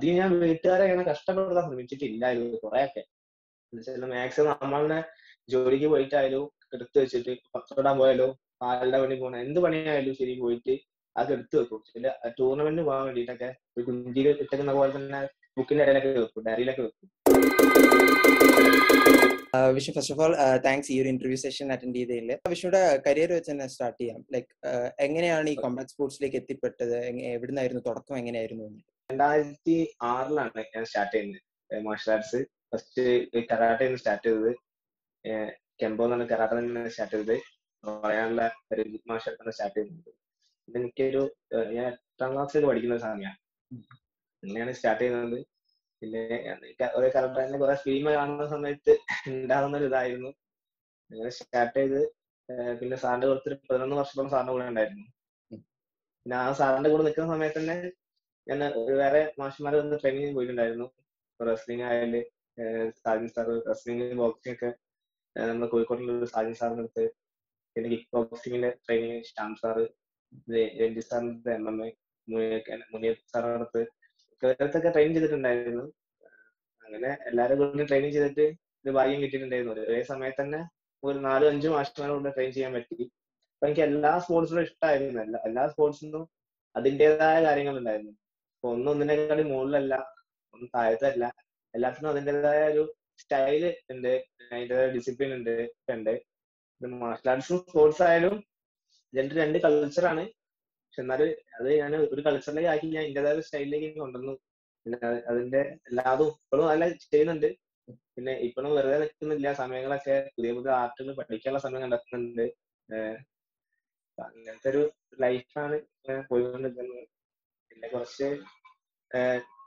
അധികം ഞാൻ വീട്ടുകാരെ അങ്ങനെ കഷ്ടപ്പെടുത്താൻ ശ്രമിച്ചിട്ടില്ലായിരുന്നു കുറെയൊക്കെ. എന്നുവെച്ചാൽ മാക്സിമം നമ്മളെ ജോലിക്ക് പോയിട്ടായാലും എടുത്തു വെച്ചിട്ട് പത്തോടാൻ പോയാലോ പാലിന്റെ പണി പോകണം എന്ത് പണിയായാലും ശരി പോയിട്ട് അത് എടുത്തു വെക്കും. ചില ടൂർണമെന്റിന് പോകാൻ വേണ്ടിയിട്ടൊക്കെ ഒരു കുഞ്ചിയിൽ ഇട്ടേക്കുന്ന പോലെ തന്നെ ബുക്കിന്റെ ഇടയിലൊക്കെ വെക്കും ഡയറിയിലൊക്കെ വെക്കും. Vishu first of all thanks ഈ ഒരു ഇന്റർവ്യൂ സെഷൻ അറ്റൻഡ് ചെയ്തതിൽ വിഷുയുടെ കരിയർ വെച്ച് തന്നെ സ്റ്റാർട്ട് ചെയ്യാം. ലൈക്ക് എങ്ങനെയാണ് ഈ കോമ്പാക്ട് സ്പോർട്സിലേക്ക് എത്തിപ്പെട്ടത്? എവിടുന്നായിരുന്നു തുടക്കം എങ്ങനെയായിരുന്നു? രണ്ടായിരത്തി ആറിലാണ് ഞാൻ സ്റ്റാർട്ട് ചെയ്യുന്നത്. Martial arts first karate start ചെയ്തത്. കെമ്പോ എന്നാണ് കരാട്ടെ തന്നെ സ്റ്റാർട്ട് ചെയ്തത്. പറയാനുള്ള ഒരു മാർഷൽ ആർട്സ് സ്റ്റാർട്ട് ചെയ്തത്. ഇത് എനിക്കൊരു ഞാൻ എട്ടാം ക്ലാസ്സിൽ പഠിക്കുന്ന സമയമാണ് അങ്ങനെയാണ് സ്റ്റാർട്ട് ചെയ്യുന്നത്. പിന്നെ ഒരു കറക്റ്റ് കുറെ ഫിലിം കാണുന്ന സമയത്ത് ഉണ്ടാകുന്ന ഒരു ഇതായിരുന്നു. അങ്ങനെ സ്റ്റാർട്ട് ചെയ്ത് പിന്നെ സാറിന്റെ കുറച്ച് പതിനൊന്ന് വർഷത്തോളം സാറിന്റെ കൂടെ ഉണ്ടായിരുന്നു. പിന്നെ ആ സാറിന്റെ കൂടെ നിൽക്കുന്ന സമയത്ത് തന്നെ ഞാൻ വേറെ മാഷന്മാരെ ഒന്ന് ട്രെയിനിങ് പോയിട്ടുണ്ടായിരുന്നു. റെസ്ലിംഗ് ആയാൽ സാജിൻ സാർ റെസ്ലിംഗ് ബോക്സിംഗ് ഒക്കെ നമ്മുടെ കോഴിക്കോട്ടിലുള്ള സാജിൻ സാറിന്റെ അടുത്ത്. പിന്നെ കിക്ക് ബോക്സിംഗിന്റെ ട്രെയിനിങ് ശ്യാം സാറ് രഞ്ജിത് സാറിന്റെ എം എം എ മുനിയ സാറിന്റെ അടുത്ത്. ട്രെയിൻ ചെയ്തിട്ടുണ്ടായിരുന്നു. അങ്ങനെ എല്ലാവരും കൂടി ട്രെയിനിങ് ചെയ്തിട്ട് ഒരു ഭാഗ്യം കിട്ടിയിട്ടുണ്ടായിരുന്നു. ഒരേ സമയത്ത് തന്നെ ഒരു നാലും അഞ്ചും മാഷന്മാരെ കൂടെ ട്രെയിൻ ചെയ്യാൻ പറ്റി. അപ്പൊ എനിക്ക് എല്ലാ സ്പോർട്സിനും ഇഷ്ടമായിരുന്നു എല്ലാ എല്ലാ സ്പോർട്സിനും അതിന്റെതായ കാര്യങ്ങൾ ഉണ്ടായിരുന്നു അപ്പൊ ഒന്നും ഒന്നിനേക്കാളും മുകളിലല്ല ഒന്നും താഴത്തല്ല. എല്ലാത്തിനും അതിന്റെതായ ഒരു സ്റ്റൈൽ ഉണ്ട് അതിന്റെതായ ഡിസിപ്ലിൻ ഉണ്ട് ഉണ്ട്. മാർഷൽ ആർട്സും സ്പോർട്സ് ആയാലും രണ്ട് രണ്ട് കൾച്ചറാണ് പക്ഷെ എന്നാലും അത് ഞാൻ ഒരു കൾച്ചറിലേക്ക് ആക്കി ഞാൻ എന്റെതായ ഒരു സ്റ്റൈലിലേക്ക് കൊണ്ടുവന്നു. പിന്നെ അത് അതിന്റെ എല്ലാതും ഇപ്പോഴും നല്ല ചെയ്യുന്നുണ്ട്. പിന്നെ ഇപ്പോഴും വെറുതെ നിൽക്കുന്നില്ല സമയങ്ങളൊക്കെ പുതിയ പുതിയ ആർട്ടുകൾ പഠിക്കാനുള്ള സമയം കണ്ടെത്തുന്നുണ്ട്. അങ്ങനത്തെ ഒരു ലൈഫാണ് പോയിക്കൊണ്ടിരിക്കുന്നത്. പിന്നെ കുറച്ച്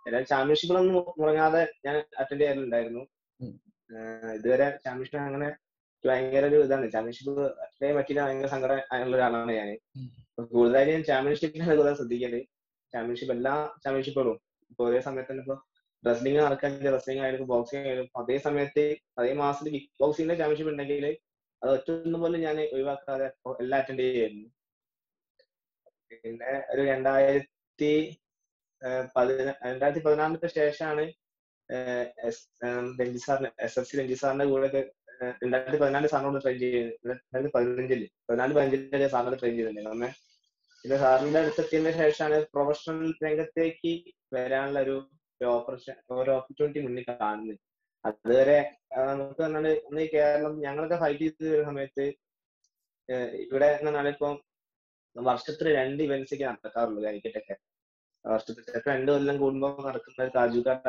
എല്ലാ ചാമ്പ്യൻഷിപ്പ് ഒന്നും മുടങ്ങാതെ ഞാൻ അറ്റൻഡ് ചെയ്യാറുണ്ടായിരുന്നു. ഇതുവരെ ചാമ്പ്യൻഷിപ്പ് അങ്ങനെ ഭയങ്കര ഒരു ഇതാണ്. ചാമ്പ്യൻഷിപ്പ് അറ്റൻഡ് ചെയ്യാൻ പറ്റിയില്ല ഭയങ്കര സങ്കടം ആയുള്ള ഒരാളാണ് ഞാൻ. കൂടുതലായി ഞാൻ ചാമ്പ്യൻഷിപ്പിനാണ് കൂടുതൽ ശ്രദ്ധിക്കൽ. ചാമ്പ്യൻഷിപ്പ് എല്ലാ ചാമ്പ്യൻഷിപ്പുകളും ഇപ്പൊ ഒരേ സമയത്ത് തന്നെ ഇപ്പൊ റെസ്ലിംഗ് നടക്കാൻ റെസ്ലിംഗ് ആയാലും ബോക്സിംഗ് ആയാലും അതേ സമയത്ത് അതേ മാസത്തിൽ കിക്ക് ബോക്സിംഗിന്റെ ചാമ്പ്യൻഷിപ്പ് ഉണ്ടെങ്കിൽ അത് ഒറ്റൊന്നും പോലും ഞാൻ ഒഴിവാക്കാതെ എല്ലാം അറ്റൻഡ് ചെയ്യായിരുന്നു. പിന്നെ ഒരു രണ്ടായിരത്തി ഏഹ് പതിന രണ്ടായിരത്തി പതിനാറിന് ശേഷമാണ് രഞ്ജി സാറിന് എസ് എഫ് സി രഞ്ജി സാറിന്റെ കൂടെ ഒക്കെ രണ്ടായിരത്തി പതിനാല് സാറിനോട് ട്രെയിൻ ചെയ്തത് രണ്ടായിരത്തി പതിനഞ്ചിൽ പതിനാല് പതിനഞ്ചിൽ സാറിനോട് ട്രെയിൻ ചെയ്തിട്ടുണ്ടായിരുന്നു? അന്ന് പിന്നെ സാറിന്റെ അടുത്തെത്തിയതിനു ശേഷമാണ് പ്രൊഫഷണൽ രംഗത്തേക്ക് വരാനുള്ള ഒരു ഒരു ഓപ്പർച്യൂണിറ്റി മുന്നിൽ കാണുന്നത്. അതുവരെ നമുക്ക് പറഞ്ഞാൽ ഇന്ന് ഈ കേരളം ഞങ്ങളൊക്കെ ഫൈറ്റ് ചെയ്ത് വരുന്ന സമയത്ത് ഇവിടെ എന്ന് പറഞ്ഞാൽ ഇപ്പം വർഷത്തിൽ രണ്ട് ഇവന്റ്സ് ഒക്കെ നടക്കാറുള്ളൂ കാലിക്കറ്റൊക്കെ വർഷത്തിൽ ചിലപ്പോൾ രണ്ട് കൊല്ലം കൂടുമ്പോൾ നടക്കുന്ന ഒരു കാജുകാട്ട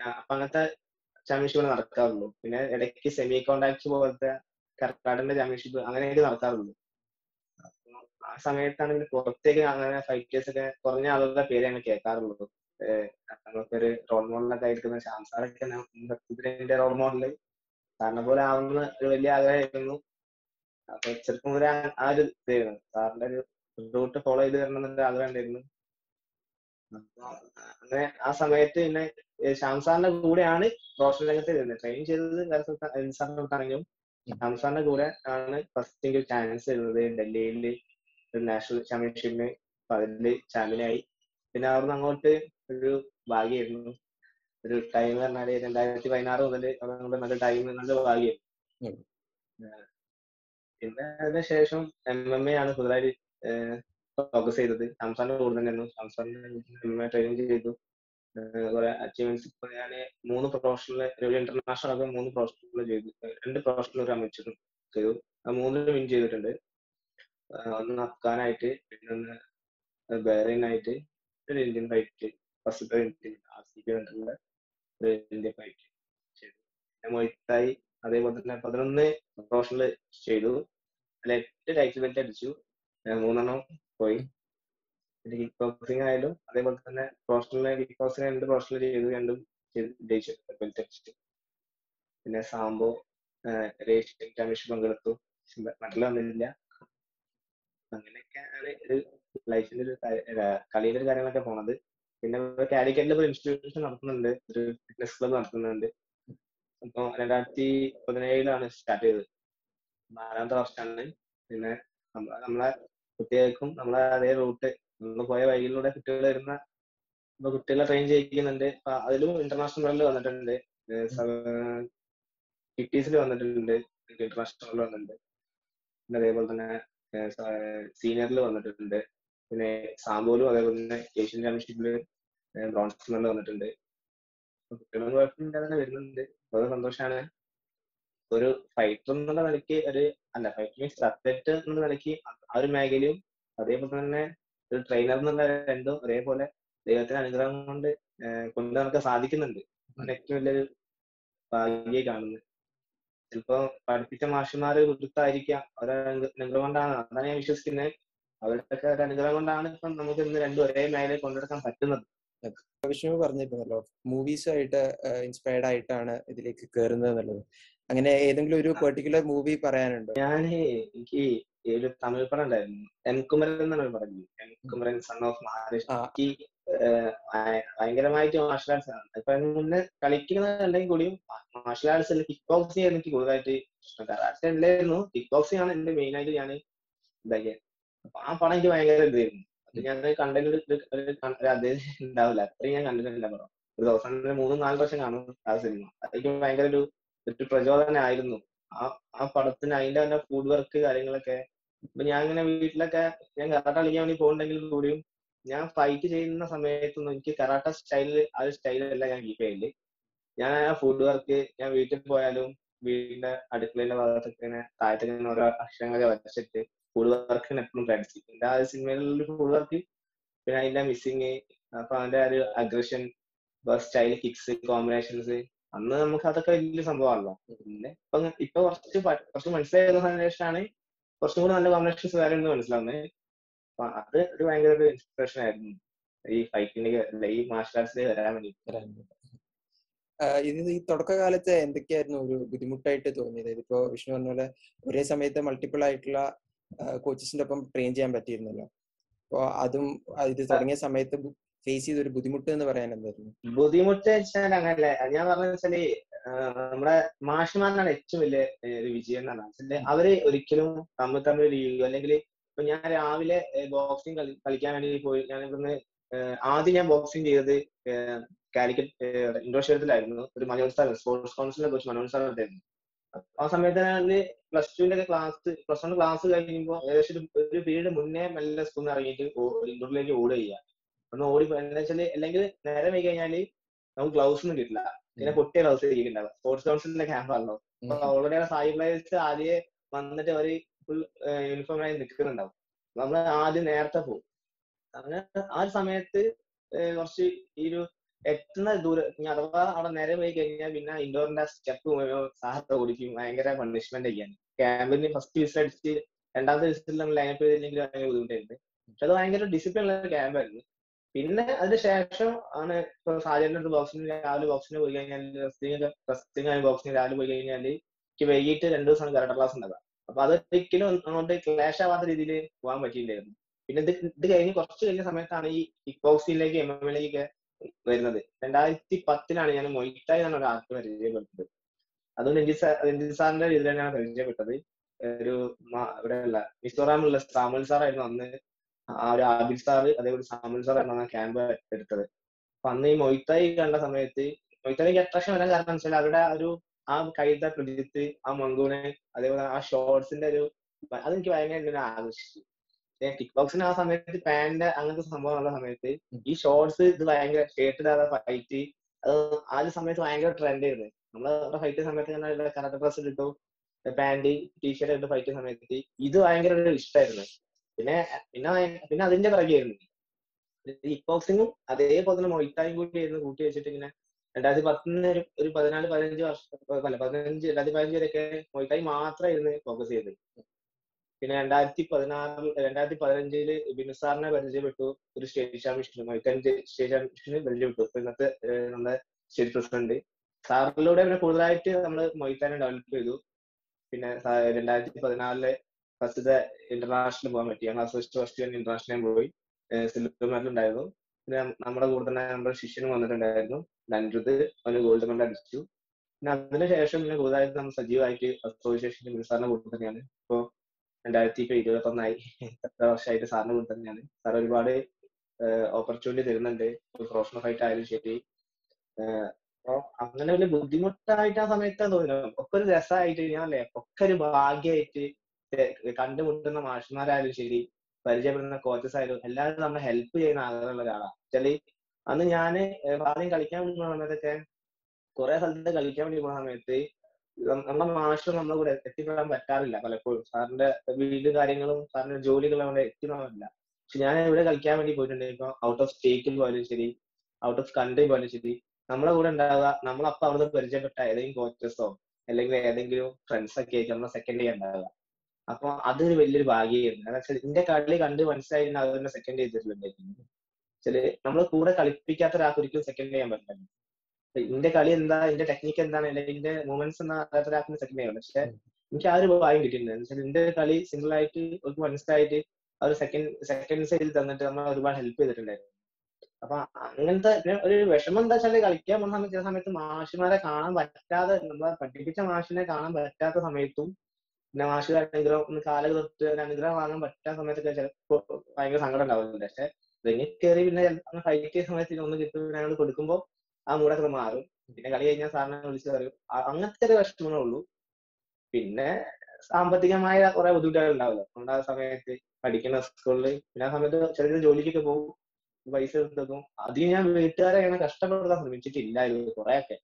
അപ്പൊ അങ്ങനത്തെ ചാമ്പ്യൻഷിപ്പ് നടക്കാറുള്ളൂ. പിന്നെ ഇടയ്ക്ക് സെമി കോണ്ടാക്ട് പോലത്തെ കർക്കാടന്റെ ചാമ്പ്യൻഷിപ്പ് അങ്ങനെയൊക്കെ നടക്കാറുള്ളൂ. ആ സമയത്താണെങ്കിൽ പുറത്തേക്ക് അങ്ങനെ ഫൈറ്റേഴ്സ് ഒക്കെ കുറഞ്ഞ ആളുകളുടെ പേര് ഞങ്ങൾ കേൾക്കാറുള്ളൂ. ഒരു റോൾ മോഡലൊക്കെ ആയിരിക്കുന്ന ശാംസാറൊക്കെ റോൾ മോഡൽ സാറിനെ പോലെ ആവുന്ന ഒരു വലിയ ആഗ്രഹമായിരുന്നു. അപ്പൊ ചെറുപ്പം മുതലേ ആ- ഒരു ഇതായിരുന്നു. സാറിന്റെ ഒരു റൂട്ട് ഫോളോ ചെയ്ത് തരണം എന്നൊരു ആഗ്രഹം ഉണ്ടായിരുന്നു. അങ്ങനെ ആ സമയത്ത് പിന്നെ ശ്യാം സാറിന്റെ കൂടെയാണ് പ്രൊഫഷണൽ രംഗത്ത് വരുന്നത് ട്രെയിൻ ചെയ്തത് സാറിനോട്ടാണെങ്കിലും ശ്യാം സാറിന്റെ കൂടെ ആണ് ഫസ്റ്റ് എനിക്ക് ചാൻസ് വരുന്നത് ഡൽഹിയിൽ ഒരു നാഷണൽ ചാമ്പ്യൻഷിപ്പിന് അതിൽ ചാമ്പ്യനായി പിന്നെ അവിടുന്ന് അങ്ങോട്ട് ഒരു ഭാഗ്യമായിരുന്നു ഒരു ടൈം പറഞ്ഞാൽ രണ്ടായിരത്തി പതിനാറ് മുതൽ അവിടെ നല്ല ടൈം നല്ല ഭാഗ്യം പിന്നെ അതിനുശേഷം എം എം എ ആണ് കൂടുതലായിട്ട് ഫോക്കസ് ചെയ്തത്. സംസ്ഥാന കൂടുതൽ തന്നെയായിരുന്നു സംസ്ഥാന ട്രെയിനിങ് ചെയ്തു. കുറെ അച്ചീവ്മെന്റ്സ് ഇപ്പൊ ഞാൻ മൂന്ന് പ്രൊഫഷണൽ ഒരു ഇന്റർനാഷണൽ ഒക്കെ മൂന്ന് പ്രൊഫഷണൽ ചെയ്തു. രണ്ട് പ്രൊഫഷണൽ ഒരു അമേച്ചർ ചെയ്തു. മൂന്നിലും വിൻ ചെയ്തിട്ടുണ്ട്. ഒന്ന് അഫ്ഗാനായിട്ട് പിന്നെ ഒന്ന് ബഹ്റൈനായിട്ട് ഒരു Indian fight first Indian R C P കണ്ടിട്ടുള്ള ഒരു ഇന്ത്യൻ ഫൈറ്റ് ചെയ്തു. പിന്നെ മൊയ്ത്തായി അതേപോലെ തന്നെ പതിനൊന്ന് പ്രൊഫഷണൽ ചെയ്തു. അതിൽ എട്ട് ടൈറ്റിൽ ബെൽറ്റ് അടിച്ചു. മൂന്നെണ്ണം പോയി. പിന്നെ കിക്ക് ബോക്സിംഗ് ആയാലും അതേപോലെ തന്നെ പ്രൊഫഷണൽ കിക്ക് ബോക്സിംഗ് രണ്ട് പ്രൊഫഷണൽ ചെയ്തു രണ്ടും ചെയ്ത് ജയിച്ചു ബെൽറ്റ് അടിച്ചു പിന്നെ ഒരു ഏഷ്യൻ ചാമ്പ്യൻഷിപ്പ് പങ്കെടുത്തു. മെഡൽ വന്നില്ല. അങ്ങനെയൊക്കെയാണ് ഒരു ലൈഫിന്റെ ഒരു കളിയുടെ ഒരു കാര്യങ്ങളൊക്കെ പോണത്. പിന്നെ കാലിക്കറ്റിൽ ഒരു ഇൻസ്റ്റിറ്റ്യൂഷൻ നടത്തുന്നുണ്ട്. ഒരു ഫിറ്റ്നസ് ക്ലബ് നടത്തുന്നുണ്ട്. അപ്പൊ രണ്ടായിരത്തി പതിനേഴിലാണ് സ്റ്റാർട്ട് ചെയ്തത്. നാലാമത്തെ വർഷമാണ്. പിന്നെ നമ്മളെ കുട്ടികൾക്കും നമ്മളെ അതേ റൂട്ട് നമ്മൾ പോയ വഴിയിലൂടെ കുട്ടികൾ വരുന്ന ഇപ്പൊ കുട്ടികളെ ട്രെയിൻ ചെയ്യിക്കുന്നുണ്ട്. അതിലും ഇന്റർനാഷണൽ ലെവലിൽ വന്നിട്ടുണ്ട്. കിറ്റീസിൽ വന്നിട്ടുണ്ട്. ഇന്റർനാഷണൽ വന്നിട്ടുണ്ട്. പിന്നെ അതേപോലെ തന്നെ സീനിയറിൽ വന്നിട്ടുണ്ട്. പിന്നെ സാമ്പോലും അതേപോലെ തന്നെ ഏഷ്യൻ ചാമ്പ്യൻഷിപ്പിൽ ബ്രോൺസ് മെഡൽ വന്നിട്ടുണ്ട്. കുട്ടികളും കുഴപ്പമില്ലാതെ തന്നെ വരുന്നുണ്ട്. വളരെ സന്തോഷമാണ് ഒരു ഫൈറ്റർ എന്നുള്ള നിലയ്ക്ക് ഒരു അല്ല ഫൈറ്റർ മീൻസ് അത്ലറ്റ് എന്നുള്ള നിലയ്ക്ക് ആ ഒരു മേഖലയും അതേപോലെ തന്നെ ഒരു ട്രെയിനർ എന്നുള്ള രണ്ടും ഒരേപോലെ ദൈവത്തിന്റെ അനുഗ്രഹം കൊണ്ട് കൊണ്ട് നടക്കാൻ സാധിക്കുന്നുണ്ട്. ഏറ്റവും വലിയൊരു ഭാഗ്യമായി കാണുന്നത്. ചിലപ്പോ പഠിപ്പിച്ച മാഷുമാര് കൊടുത്തായിരിക്കാം അനുഗ്രഹം കൊണ്ടാണ്. അതാണ് ഞാൻ വിശ്വസിക്കുന്നത്. അവരുടെയൊക്കെ ഒരു അനുഗ്രഹം കൊണ്ടാണ് ഇപ്പം നമുക്ക് ഇന്ന് രണ്ടും ഒരേ മേഖലയിൽ കൊണ്ടുനടക്കാൻ പറ്റുന്നത്. വിഷ്ണു പറഞ്ഞിരുന്നല്ലോ മൂവീസ് ആയിട്ട് ഇൻസ്പയർഡ് ആയിട്ടാണ് ഇതിലേക്ക് കയറുന്നത് എന്നുള്ളത്. അങ്ങനെ ഏതെങ്കിലും ഒരു പെർട്ടിക്കുലർ മൂവി പറയാനുണ്ടോ? ഞാൻ എനിക്ക് ഒരു തമിഴ് പടം ഉണ്ടായിരുന്നു. എൻകുമരൻ എന്നാണ് പറഞ്ഞു എൻകുമരൻ സൺ ഓഫ് മഹാരാഷ്ട്ര ഭയങ്കരമായിട്ട് മാർഷൽ ആർട്സ് ആണ്. ഇപ്പൊ മുന്നേ മുന്നേ കളിക്കുന്നുണ്ടെങ്കിൽ കൂടിയും മാർഷൽ ആർട്സ് കിക്ക് ബോക്സിംഗ് ആയിരുന്നു എനിക്ക് കൂടുതലായിട്ട് കരാട്ടെ ഉണ്ടായിരുന്നു. കിക്ക് ബോക്സിംഗ് ആണ് എന്റെ മെയിൻ ആയിട്ട് ഞാൻ ഇതാക്കിയത് അപ്പൊ ആ പടം എനിക്ക് ഭയങ്കര ഇതായിരുന്നു. അത് ഞാൻ കണ്ടന്റ് അദ്ദേഹം ഉണ്ടാവില്ല. അത്രയും ഞാൻ കണ്ടിട്ടില്ല പടം. ഒരു ദിവസം മൂന്നും നാല് വർഷം കാണും ആ സിനിമ അതെനിക്ക് ഭയങ്കര ഒരു ഒരു പ്രചോദനമായിരുന്നു ആ ആ പടത്തിന് അതിന്റെ തന്നെ ഫുഡ് വർക്ക് കാര്യങ്ങളൊക്കെ. ഇപ്പൊ ഞാൻ ഇങ്ങനെ വീട്ടിലൊക്കെ ഞാൻ കരാട്ട കളിക്കാൻ വേണ്ടി പോകുന്നുണ്ടെങ്കിൽ കൂടിയും ഞാൻ ഫൈറ്റ് ചെയ്യുന്ന സമയത്തൊന്നും എനിക്ക് കരാട്ട സ്റ്റൈലിൽ ആ ഒരു സ്റ്റൈലല്ല ഞാൻ കീപ്പ് ചെയ്യൽ. ഞാൻ ആ ഫുഡ് വർക്ക് ഞാൻ വീട്ടിൽ പോയാലും വീടിന്റെ അടുക്കളയിലെ ഭാഗത്തൊക്കെ ഇങ്ങനെ താഴത്തെ ഇങ്ങനെ ഓരോ അക്ഷരങ്ങളൊക്കെ വരച്ചിട്ട് ഫുഡ് വർക്കിന് എപ്പോഴും പ്രാക്ടീസ് എന്റെ ആ സിനിമയിലുള്ള ഫുഡ് വർക്ക് പിന്നെ അതിന്റെ മിസ്സിങ് അപ്പൊ അതിന്റെ ആ ഒരു അഗ്രഷൻ സ്റ്റൈൽ കിക്സ് കോമ്പിനേഷൻസ് അന്ന് നമുക്ക് അതൊക്കെ വലിയ സംഭവമാണല്ലോ. പിന്നെ ഇപ്പൊ ഇപ്പൊ കുറച്ച് കുറച്ച് മനസ്സിലായതിനു ശേഷമാണ് കുറച്ചും കൂടി നല്ല കോമ്പിനേഷൻസ് വേറെ ഉണ്ട് മനസ്സിലാവുന്നത് അപ്പൊ അത് ഒരു ഭയങ്കര ഒരു ഇൻസ്പിറേഷൻ ആയിരുന്നു. ഈ അല്ല ഈ മാർഷൽ ആർട്സിലേക്ക് വരാൻ വേണ്ടി ഇത് ഈ തുടക്കകാലത്ത് എന്തൊക്കെയായിരുന്നു ഒരു ബുദ്ധിമുട്ടായിട്ട് തോന്നിയത്? ഇതിപ്പോ വിഷ്ണു പറഞ്ഞ പോലെ ഒരേ സമയത്ത് മൾട്ടിപ്പിൾ ആയിട്ടുള്ള കോച്ചസിന്റെ ഒപ്പം ട്രെയിൻ ചെയ്യാൻ പറ്റിയിരുന്നല്ലോ. അപ്പോൾ അതും ഇത് തുടങ്ങിയ സമയത്ത് ഫേസ് ചെയ്ത ഒരു ബുദ്ധിമുട്ട് എന്ന് പറയാൻ എന്തായിരുന്നു? ബുദ്ധിമുട്ട് അങ്ങനല്ലേ ഞാൻ പറഞ്ഞ വെച്ചാൽ നമ്മുടെ മാഷ്മാരാണ് ഏറ്റവും വലിയ ഒരു വിജയം എന്ന് പറഞ്ഞാൽ അവർ ഒരിക്കലും തമ്മിൽ തമ്മിൽ ലീവ് അല്ലെങ്കിൽ ഇപ്പൊ ഞാൻ രാവിലെ ബോക്സിംഗ് കളിക്കാൻ വേണ്ടി പോയി ഞാൻ ഇവിടുന്ന് ആദ്യം ഞാൻ ബോക്സിംഗ് ചെയ്തത് കാലിക്കറ്റ് ഇൻഡോർ സ്റ്റേഡിയത്തിലായിരുന്നു ഒരു മനോജ് സാർ സ്പോർട്സ് കൗൺസിലിനെ കുറിച്ച് മനോജ് സാർ ഉണ്ടായിരുന്നു. ആ സമയത്ത് പ്ലസ് ടുവിന്റെ ക്ലാസ് പ്ലസ് വൺ ക്ലാസ് കഴിയുമ്പോൾ ഏകദേശം ഒരു പീരീഡ് മുന്നേ മെല്ലെ സ്കൂളിൽ ഇറങ്ങിയിട്ട് ഇൻഡോറിലേക്ക് ഓടുക ചെയ്യുക ഒന്ന് ഓടി എന്താ വെച്ചാൽ അല്ലെങ്കിൽ നേരെ പോയി കഴിഞ്ഞാൽ നമുക്ക് ഗ്ലൗസ് ഒന്നും കിട്ടില്ല. പിന്നെ പൊട്ടിയ ഗ്ലൗസ് ഇരിക്കുന്നുണ്ടാവും സ്പോർട്സ് കൗൺസിലിന്റെ ക്യാമ്പ് ആണല്ലോ അപ്പൊ ഓൾറെഡി സായി പ്ലേയേഴ്സ് ആദ്യം വന്നിട്ട് അവർ ഫുൾ യൂണിഫോം ആയി നിൽക്കുന്നുണ്ടാവും. നമ്മൾ ആദ്യം നേരത്തെ പോകും അങ്ങനെ ആ ഒരു സമയത്ത് കുറച്ച് ഈ ഒരു എത്തുന്ന ദൂരം അഥവാ അവിടെ നേരെ പോയി കഴിഞ്ഞാൽ പിന്നെ ഇൻഡോറിന്റെ സ്റ്റെപ്പ് സാഹത്തെ ഓടിക്കും. ഭയങ്കര പണിഷ്മെന്റ് ഒക്കെയാണ്. ക്യാമ്പിന് ഫസ്റ്റ് വിസിൽ അടിച്ച് രണ്ടാമത്തെ വിസിൽ നമ്മൾ ലൈനപ്പ് ചെയ്തില്ലെങ്കിൽ ഭയങ്കര ബുദ്ധിമുട്ടായിരുന്നു. പക്ഷെ അത് ഭയങ്കര ഡിസിപ്ലിൻ ഉള്ള ക്യാമ്പായിരുന്നു പിന്നെ അതിന് ശേഷം ആണ് ഇപ്പൊ ഒരു ബോക്സിന് രാവിലെ ബോക്സിന് പോയി കഴിഞ്ഞാൽ ആയ ബോക്സിന് രാവിലെ പോയി കഴിഞ്ഞാൽ എനിക്ക് വൈകിട്ട് രണ്ടു ദിവസമാണ് കരാട്ട ക്ലാസ് ഉണ്ടാവുക. അപ്പൊ അതൊരിക്കലും അങ്ങോട്ട് ക്ലാഷ് ആവാത്ത രീതിയിൽ പോകാൻ പറ്റിയില്ലായിരുന്നു. പിന്നെ ഇത് ഇത് കഴിഞ്ഞ് കുറച്ച് കഴിഞ്ഞ സമയത്താണ് ഈ കിക്ക് ബോക്സിലേക്ക് എം എം എയിലേക്ക് വരുന്നത്. രണ്ടായിരത്തി പത്തിലാണ് ഞാൻ മൊയ്റ്റായി എന്നാണ് ഒരു ആർട്ട് പരിചയപ്പെട്ടത്. അതുകൊണ്ട് രഞ്ജിത് സാറിന്റെ ഇതിലാണ് ഞാൻ പരിചയപ്പെട്ടത്. ഒരു ഇവിടെ ഉള്ള മിസോറാമിലുള്ള സാമുൽ സാറായിരുന്നു അന്ന് ആ ഒരു ആബിൽ സാർ അതേപോലെ സാമുൽ സാറായിരുന്നു ആ ക്യാമ്പ് എടുത്തത്. അപ്പൊ അന്ന് ഈ മൊയ്ത്തായി കണ്ട സമയത്ത് മൊയ്ത്തായിക്ക് അട്രാക്ഷൻ വരാൻ കാരണം വെച്ചാൽ അവരുടെ ഒരു ആ കൈത പ്രജിത്ത് ആ മങ്കൂനെ അതേപോലെ ആ ഷോർട്സിന്റെ ഒരു അതെനിക്ക് ഭയങ്കര ആകർഷിച്ചു. ടിക് ബോക്സിന് ആ സമയത്ത് പാന്റ് അങ്ങനത്തെ സംഭവം ഉള്ള സമയത്ത് ഈ ഷോർട്സ് ഇത് ഭയങ്കര ഷേർട്ട് ഇടാതെ ഫൈറ്റ് അത് ആ ഒരു സമയത്ത് ഭയങ്കര ട്രെൻഡ് ആയിരുന്നു. നമ്മൾ ഫൈറ്റ് സമയത്ത് കറക്റ്റ് ഡ്രസ് ഇട്ടു പാന്റ് ടീഷർട്ട് ഇട്ട് ഫൈറ്റ് സമയത്ത് ഇത് ഭയങ്കര ഒരു ഇഷ്ടമായിരുന്നു പിന്നെ പിന്നെ പിന്നെ അതിന്റെ പിറകെയായിരുന്നു കിക്ക് ബോക്സിങ്ങും അതേപോലെ തന്നെ മൊയ്ത്തായും കൂടി ആയിരുന്നു കൂട്ടി വെച്ചിട്ട് ഇങ്ങനെ രണ്ടായിരത്തി പത്തിന് ഒരു ഒരു പതിനാല് പതിനഞ്ച് വർഷം അല്ല പതിനഞ്ച് രണ്ടായിരത്തി പതിനഞ്ച് വരെയൊക്കെ മൊയ്ത്തായി മാത്രമായിരുന്നു ഫോക്കസ് ചെയ്തത്. പിന്നെ രണ്ടായിരത്തി പതിനാറ് രണ്ടായിരത്തി പതിനഞ്ചിൽ ബിനുസാറിനെ പരിചയപ്പെട്ടു. ഒരു സ്റ്റേറ്റ് ചാമ്പ്യൻഷിപ്പ് മൊയ്ത്താന്റെ സ്റ്റേറ്റ് ചാമ്പ്യൻഷിപ്പിന് പരിചയപ്പെട്ടു. ഇന്നത്തെ നമ്മുടെ സ്റ്റേറ്റ് പ്രസിഡന്റ് സാറിലൂടെ പിന്നെ കൂടുതലായിട്ട് നമ്മൾ മൊയ്ത്താനെ ഡെവലപ്പ് ചെയ്തു. പിന്നെ രണ്ടായിരത്തി പതിനാലിൽ ഫസ്റ്റത്തെ ഇന്റർനാഷണൽ പോകാൻ പറ്റി. ഞങ്ങൾ ഫസ്റ്റ് ഫസ്റ്റ് ഇന്റർനാഷണൽ പോയി. സിൽവർ ഉണ്ടായിരുന്നു പിന്നെ നമ്മുടെ കൂടെ തന്നെ നമ്മുടെ ശിഷ്യനും വന്നിട്ടുണ്ടായിരുന്നു. നൻരുത് അവന് ഗോൾഡ് മെഡൽ അടിച്ചു. പിന്നെ അതിനുശേഷം പിന്നെ കൂടുതലായിട്ട് നമ്മൾ സജീവമായിട്ട് അസോസിയേഷൻ സാറിന്റെ കൂടെ തന്നെയാണ്. ഇപ്പോൾ രണ്ടായിരത്തി ഇപ്പൊ ഇരുപത്തൊന്നായി. എത്ര വർഷമായിട്ട് സാറിന്റെ കൂടെ തന്നെയാണ്. സാർ ഒരുപാട് ഓപ്പർച്യൂണിറ്റി തരുന്നുണ്ട്. പ്രൊഫഷണൽ ഫൈറ്റ് ആയാലും ശരി. അങ്ങനെ വലിയ ബുദ്ധിമുട്ടായിട്ട് ആ സമയത്ത് തോന്നുന്നത് ഒക്കെ ഒരു രസമായിട്ട് ഞാൻ ഒക്കെ ഒരു ഭാഗ്യമായിട്ട് കണ്ടുമുട്ടുന്ന മാഷന്മാരായാലും ശരി പരിചയപ്പെടുന്ന കോച്ചസ് ആയാലും എല്ലാവരും നമ്മളെ ഹെൽപ്പ് ചെയ്യുന്ന ആളുകളുള്ള ഒരാളാണ് വെച്ചാൽ അന്ന് ഞാൻ ആദ്യം കളിക്കാൻ പോകുന്ന സമയത്തൊക്കെ കുറെ സ്ഥലത്ത് കളിക്കാൻ വേണ്ടി പോകുന്ന സമയത്ത് നമ്മുടെ മാഷ് നമ്മളെ കൂടെ എത്തിപ്പെടാൻ പറ്റാറില്ല പലപ്പോഴും. സാറിന്റെ വീട് കാര്യങ്ങളും സാറിന്റെ ജോലികളും അവിടെ എത്തിപ്പെടാറില്ല പക്ഷെ ഞാൻ ഇവിടെ കളിക്കാൻ വേണ്ടി പോയിട്ടുണ്ടെങ്കിൽ ഇപ്പൊ ഔട്ട് ഓഫ് സ്റ്റേറ്റിൽ പോയാലും ശരി ഔട്ട് ഓഫ് കൺട്രി പോയാലും ശരി നമ്മളെ കൂടെ ഉണ്ടാവുക നമ്മളപ്പോ അവിടുന്ന് പരിചയപ്പെട്ട ഏതെങ്കിലും കോച്ചസോ അല്ലെങ്കിൽ ഏതെങ്കിലും ഫ്രണ്ട്സ് ഒക്കെ ആയിട്ട് നമ്മളെ സെക്കൻഡ് ഉണ്ടാവുക. അപ്പൊ അതൊരു വലിയൊരു ഭാഗ്യമായിരുന്നു. കാരണം വെച്ചാൽ എന്റെ കളി കണ്ട് മനസ്സിലായിരുന്നു തന്നെ സെക്കൻഡ് ചെയ്തിട്ടുണ്ടായിരുന്നു. ചില നമ്മൾ കൂടെ കളിപ്പിക്കാത്ത ഒരാൾക്ക് ഒരിക്കലും സെക്കൻഡ് ചെയ്യാൻ പറ്റില്ല. എന്റെ കളി എന്താ എന്റെ ടെക്നിക്ക് എന്താണ് അല്ലെങ്കിൽ എന്റെ മൂവ്മെന്റ്സ് എന്താ അറിയാത്ത ഒരാൾക്ക് സെക്കൻഡ് ചെയ്യാൻ പക്ഷെ എനിക്ക് ആ ഒരു ഭാഗ്യം കിട്ടിയിട്ടുണ്ട്. എന്ന് വെച്ചാൽ എന്റെ കളി സിംഗിൾ ആയിട്ട് ഒരു മനസ്സിലായിട്ട് ഒരു സെക്കൻഡ് സെക്കൻഡ് സൈഡിൽ തന്നിട്ട് നമ്മൾ ഒരുപാട് ഹെൽപ്പ് ചെയ്തിട്ടുണ്ടായിരുന്നു. അപ്പൊ അങ്ങനത്തെ ഒരു വിഷമം എന്താ വെച്ചാൽ കളിക്കാൻ പോകുന്ന സമയത്ത് ചില സമയത്ത് മാഷിമാരെ കാണാൻ പറ്റാതെ നമ്മളെ പഠിപ്പിച്ച മാഷിനെ കാണാൻ പറ്റാത്ത സമയത്തും പിന്നെ മാഷ് അനുഗ്രഹം ഒന്ന് കാലം തൊട്ട് ഒരു അനുഗ്രഹം വാങ്ങാൻ പറ്റാത്ത സമയത്തൊക്കെ ചിലപ്പോ ഭയങ്കര സങ്കടം ഉണ്ടാവുന്നുണ്ട് പക്ഷെ റിങ്ങിൽ കയറി പിന്നെ ഫൈറ്റ് ചെയ്യുന്ന സമയത്ത് ഒന്ന് കിട്ടും ഞങ്ങൾ കൊടുക്കുമ്പോൾ ആ മൂടൊക്കെ മാറും. പിന്നെ കളി കഴിഞ്ഞാൽ സാറിനെ വിളിച്ച് പറയും. അങ്ങനത്തെ ഒരു വിഷമങ്ങളേ ഉള്ളൂ. പിന്നെ സാമ്പത്തികമായ കുറെ ബുദ്ധിമുട്ടുകൾ ഉണ്ടാവില്ല അതുകൊണ്ട് ആ സമയത്ത് പഠിക്കുന്ന സ്കൂളിൽ പിന്നെ ആ സമയത്ത് ചെറിയ ജോലിക്കൊക്കെ പോകും. പൈസ എടുത്തതും. അത് ഞാൻ വീട്ടുകാരെ അങ്ങനെ കഷ്ടപ്പെടുത്താൻ ശ്രമിച്ചിട്ടില്ലായിരുന്നു കുറെയൊക്കെ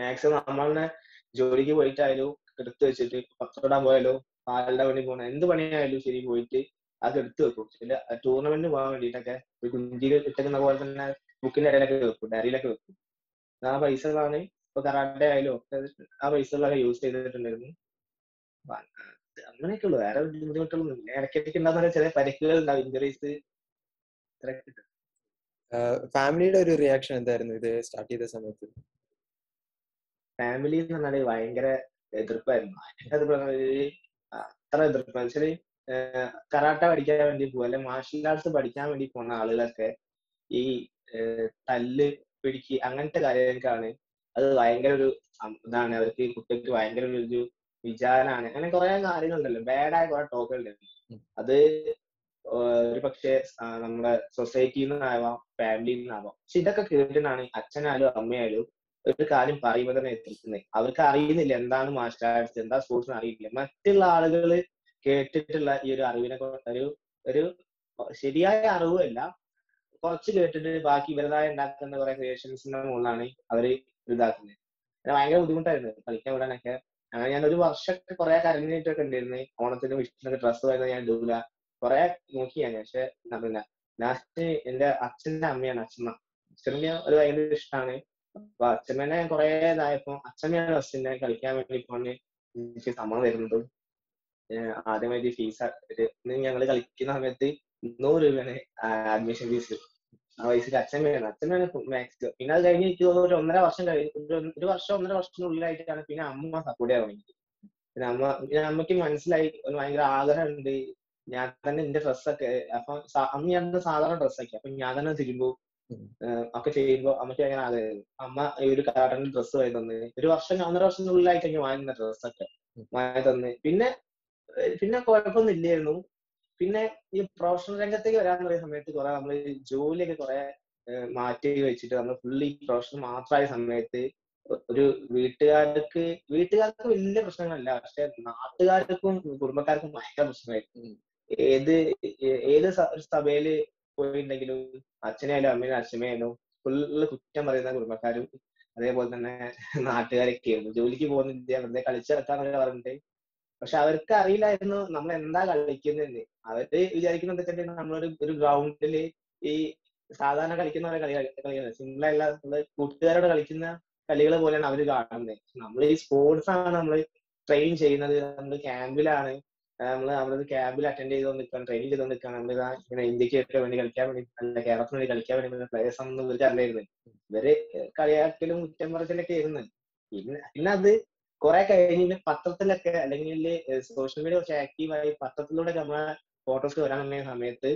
മാക്സിമം നമ്മളെ ജോലിക്ക് പോയിട്ടായാലും എടുത്തു വെച്ചിട്ട് പത്തോടാൻ പോയാലോ? പാലിന്റെ പണി പോകണം എന്ത് പണിയായാലും ശരി പോയിട്ട് അത് എടുത്തു വെക്കും. ചില ടൂർണമെന്റ് പോകാൻ വേണ്ടിയിട്ടൊക്കെ ഒരു കുഞ്ചിയിൽ ഇട്ടേക്കുന്ന പോലെ തന്നെ ബുക്കിന്റെ ഇടയിലൊക്കെ വെക്കും ഡയറിയിലൊക്കെ വെക്കും. ആ പൈസകളാണ് ഇപ്പൊ കറാട്ടെ ആയാലും ഒക്കെ ആ പൈസകളൊക്കെ യൂസ് ചെയ്തിട്ടുണ്ടായിരുന്നു. അങ്ങനെയൊക്കെ ഉള്ളു. വേറെ ബുദ്ധിമുട്ടുകളൊന്നും ഇല്ല. ഇടയ്ക്കിടയ്ക്ക് ഉണ്ടാകുന്ന ചെറിയ പരിക്കുകൾ ഉണ്ടാവും ഇഞ്ചറീസ് ഫാമിലിയുടെ ഒരു റിയാക്ഷൻ എന്തായിരുന്നു ഇത് സ്റ്റാർട്ട് ചെയ്ത സമയത്ത്? ഫാമിലി എന്ന് പറഞ്ഞാൽ ഭയങ്കര എതിർപ്പായിരുന്നു പറഞ്ഞാൽ അത്ര എതിർപ്പ് വെച്ചാൽ കരാട്ട പഠിക്കാൻ വേണ്ടി പോകും അല്ലെ മാർഷൽ ആർട്സ് പഠിക്കാൻ വേണ്ടി പോണ ആളുകളൊക്കെ ഈ തല്ല് പിടിക്ക് അങ്ങനത്തെ കാര്യങ്ങൾക്കാണ് അത് ഭയങ്കര ഒരു ഇതാണ്. അവർക്ക് ഈ കുട്ടികൾക്ക് ഭയങ്കര ഒരു വിചാരമാണ്. അങ്ങനെ കുറെ കാര്യങ്ങളുണ്ടല്ലോ. ബാഡായ കുറെ ടോക്കുകളുണ്ട് ഉണ്ട്. അത് ഒരു പക്ഷെ നമ്മുടെ സൊസൈറ്റിയിൽ നിന്നാവാം ഫാമിലിയിൽ നിന്നാവാം പക്ഷെ ഇതൊക്കെ കേട്ടിട്ടാണ് അച്ഛനായാലും അമ്മയായാലും ഒരു കാര്യം പറയുമ്പോൾ തന്നെ എത്തിക്കുന്നത് അവർക്ക് അറിയുന്നില്ല എന്താണ് മാർഷൽ ആർട്സ് എന്താ സ്പോർട്സ് അറിയില്ല. മറ്റുള്ള ആളുകൾ കേട്ടിട്ടുള്ള ഈ ഒരു അറിവിനെ ഒരു ഒരു ശരിയായ അറിവല്ല. കുറച്ച് കേട്ടിട്ട് ബാക്കി ഇവരുടേതായ ഉണ്ടാക്കുന്ന കുറെ ക്രിയേഷൻസിന്റെ മുകളിലാണ് അവർ ഇതാക്കുന്നത് ഭയങ്കര ബുദ്ധിമുട്ടായിരുന്നു കളിക്കാൻ വിടാനൊക്കെ. അങ്ങനെ ഞാൻ ഒരു വർഷമൊക്കെ കുറെ കരഞ്ഞിട്ടൊക്കെ ഉണ്ടായിരുന്നു. ഓണത്തിന് വിഷുവിനൊക്കെ ഡ്രസ്സ് വരുന്നത് ഞാൻ ഇടൂല. കുറെ നോക്കി ഞാൻ പക്ഷെ നടന്നില്ല ലാസ്റ്റ് എന്റെ അച്ഛന്റെ അമ്മയാണ് അച്ഛമ്മ. അച്ഛമ്മ ഒരു ഭയങ്കര ഇഷ്ടമാണ്. അപ്പൊ അച്ഛമ്മേനെ ഞാൻ കുറെ ഇതായപ്പോ അച്ഛമ്മയാണ് ഫസ്റ്റ് കളിക്കാൻ വേണ്ടി പോണ് എനിക്ക് സമ്മതം തരുന്നതും ഏഹ് ആദ്യമായിട്ട് ഫീസ് ഞങ്ങൾ കളിക്കുന്ന സമയത്ത് നൂറ് രൂപയാണ് അഡ്മിഷൻ ഫീസ് ആ വയസ്സിൽ അച്ഛമ്മയാണ്. അച്ഛമ്മയാണ് മാക്സിമം പിന്നെ അത് കഴിഞ്ഞ് എനിക്ക് ഒരു ഒന്നര വർഷം കഴിഞ്ഞ് ഒരു- വർഷം ഒന്നര വർഷത്തിനുള്ളിലായിട്ടാണ് പിന്നെ അമ്മ സപ്പോർട്ട് ചെയ്യാൻ തുടങ്ങിയത്. പിന്നെ അമ്മ പിന്നെ അമ്മയ്ക്ക് മനസ്സിലായി ഒരു ആഗ്രഹം ഉണ്ട് ഞാൻ തന്നെ എന്റെ ഡ്രസ്സൊക്കെ അപ്പൊ അന്ന് ഞാൻ സാധാരണ ഡ്രസ്സൊക്കെ അപ്പൊ ഞാൻ തന്നെ തിരുമ്പും. ഒക്കെ ചെയ്യുമ്പോ അമ്മയ്ക്ക് ഭയങ്കര ആഗ്രഹമായിരുന്നു. അമ്മ ഈ ഒരു കാട്ടൻ ഡ്രസ്സ് വാങ്ങി തന്നെ. ഒരു വർഷം ഒന്നര വർഷത്തിനുള്ളിലായിട്ട് എനിക്ക് വാങ്ങുന്ന ഡ്രസ്സൊക്കെ. വാങ്ങി തന്നെ. പിന്നെ പിന്നെ കുഴപ്പമൊന്നും ഇല്ലായിരുന്നു. പിന്നെ ഈ പ്രൊഫഷണൽ രംഗത്തേക്ക് വരാൻ പറയുന്ന സമയത്ത് കുറെ നമ്മൾ ജോലിയൊക്കെ കുറെ മാറ്റി വെച്ചിട്ട് നമ്മൾ ഫുള്ളി പ്രൊഫഷണൽ മാത്രമായ സമയത്ത് ഒരു വീട്ടുകാർക്ക് വീട്ടുകാർക്ക് വലിയ പ്രശ്നങ്ങളല്ല. പക്ഷെ നാട്ടുകാർക്കും കുടുംബക്കാർക്കും ഭയങ്കര പ്രശ്നമായിരുന്നു. ഏത് ഏത് ഒരു സഭയിൽ പോയിട്ടുണ്ടെങ്കിലും അച്ഛനായാലും അമ്മയാലും അച്ഛമ്മയായാലും ഫുള്ള് കുറ്റം പറയുന്ന കുടുംബക്കാരും അതേപോലെ തന്നെ നാട്ടുകാരൊക്കെ ആയിരുന്നു. ജോലിക്ക് പോകുന്നില്ല വെറുതെ കളിച്ചു നടക്കാന്നൊക്കെ പറഞ്ഞിട്ട്. പക്ഷെ അവർക്ക് അറിയില്ലായിരുന്നു നമ്മൾ എന്താ കളിക്കുന്നതെന്ന്. അവർ വിചാരിക്കുന്നത് വെച്ചിട്ടുണ്ടെങ്കിൽ നമ്മളൊരു ഒരു ഗ്രൗണ്ടിൽ ഈ സാധാരണ കളിക്കുന്ന കളി കളിക്കുന്നത് സിമ്പിൾ അല്ല നമ്മൾ കൂട്ടുകാരോട് കളിക്കുന്ന കളികൾ പോലെയാണ് അവർ കാണുന്നത്. നമ്മൾ ഈ സ്പോർട്സ് ആണ് നമ്മൾ ട്രെയിൻ ചെയ്യുന്നത്. നമ്മൾ ക്യാമ്പിലാണ് നമ്മൾ അവിടെ ക്യാമ്പിൽ അറ്റൻഡ് ചെയ്ത് നിൽക്കാൻ ട്രെയിനിൽ ചെയ്ത് നിൽക്കാൻ നമ്മൾ ഇങ്ങനെ ഇന്ത്യയ്ക്ക് വേണ്ടി കളിക്കാൻ വേണ്ടി അല്ല കേരളത്തിന് വേണ്ടി കളിക്കാൻ വേണ്ടി പ്ലേയേഴ്സ് ആണെന്ന് ഇവർക്ക് അറിയായിരുന്നു. ഇവർ കളിയാക്കലും കുറ്റം പറച്ചിലൊക്കെ ആയിരുന്നു. പിന്നെ പിന്നെ അത് കുറെ കഴിഞ്ഞ് പത്രത്തിലൊക്കെ അല്ലെങ്കിൽ സോഷ്യൽ മീഡിയ കുറച്ച് ആക്റ്റീവായി പത്രത്തിലൂടെ നമ്മളെ ഫോട്ടോസ് വരാൻ തുടങ്ങിയ സമയത്ത്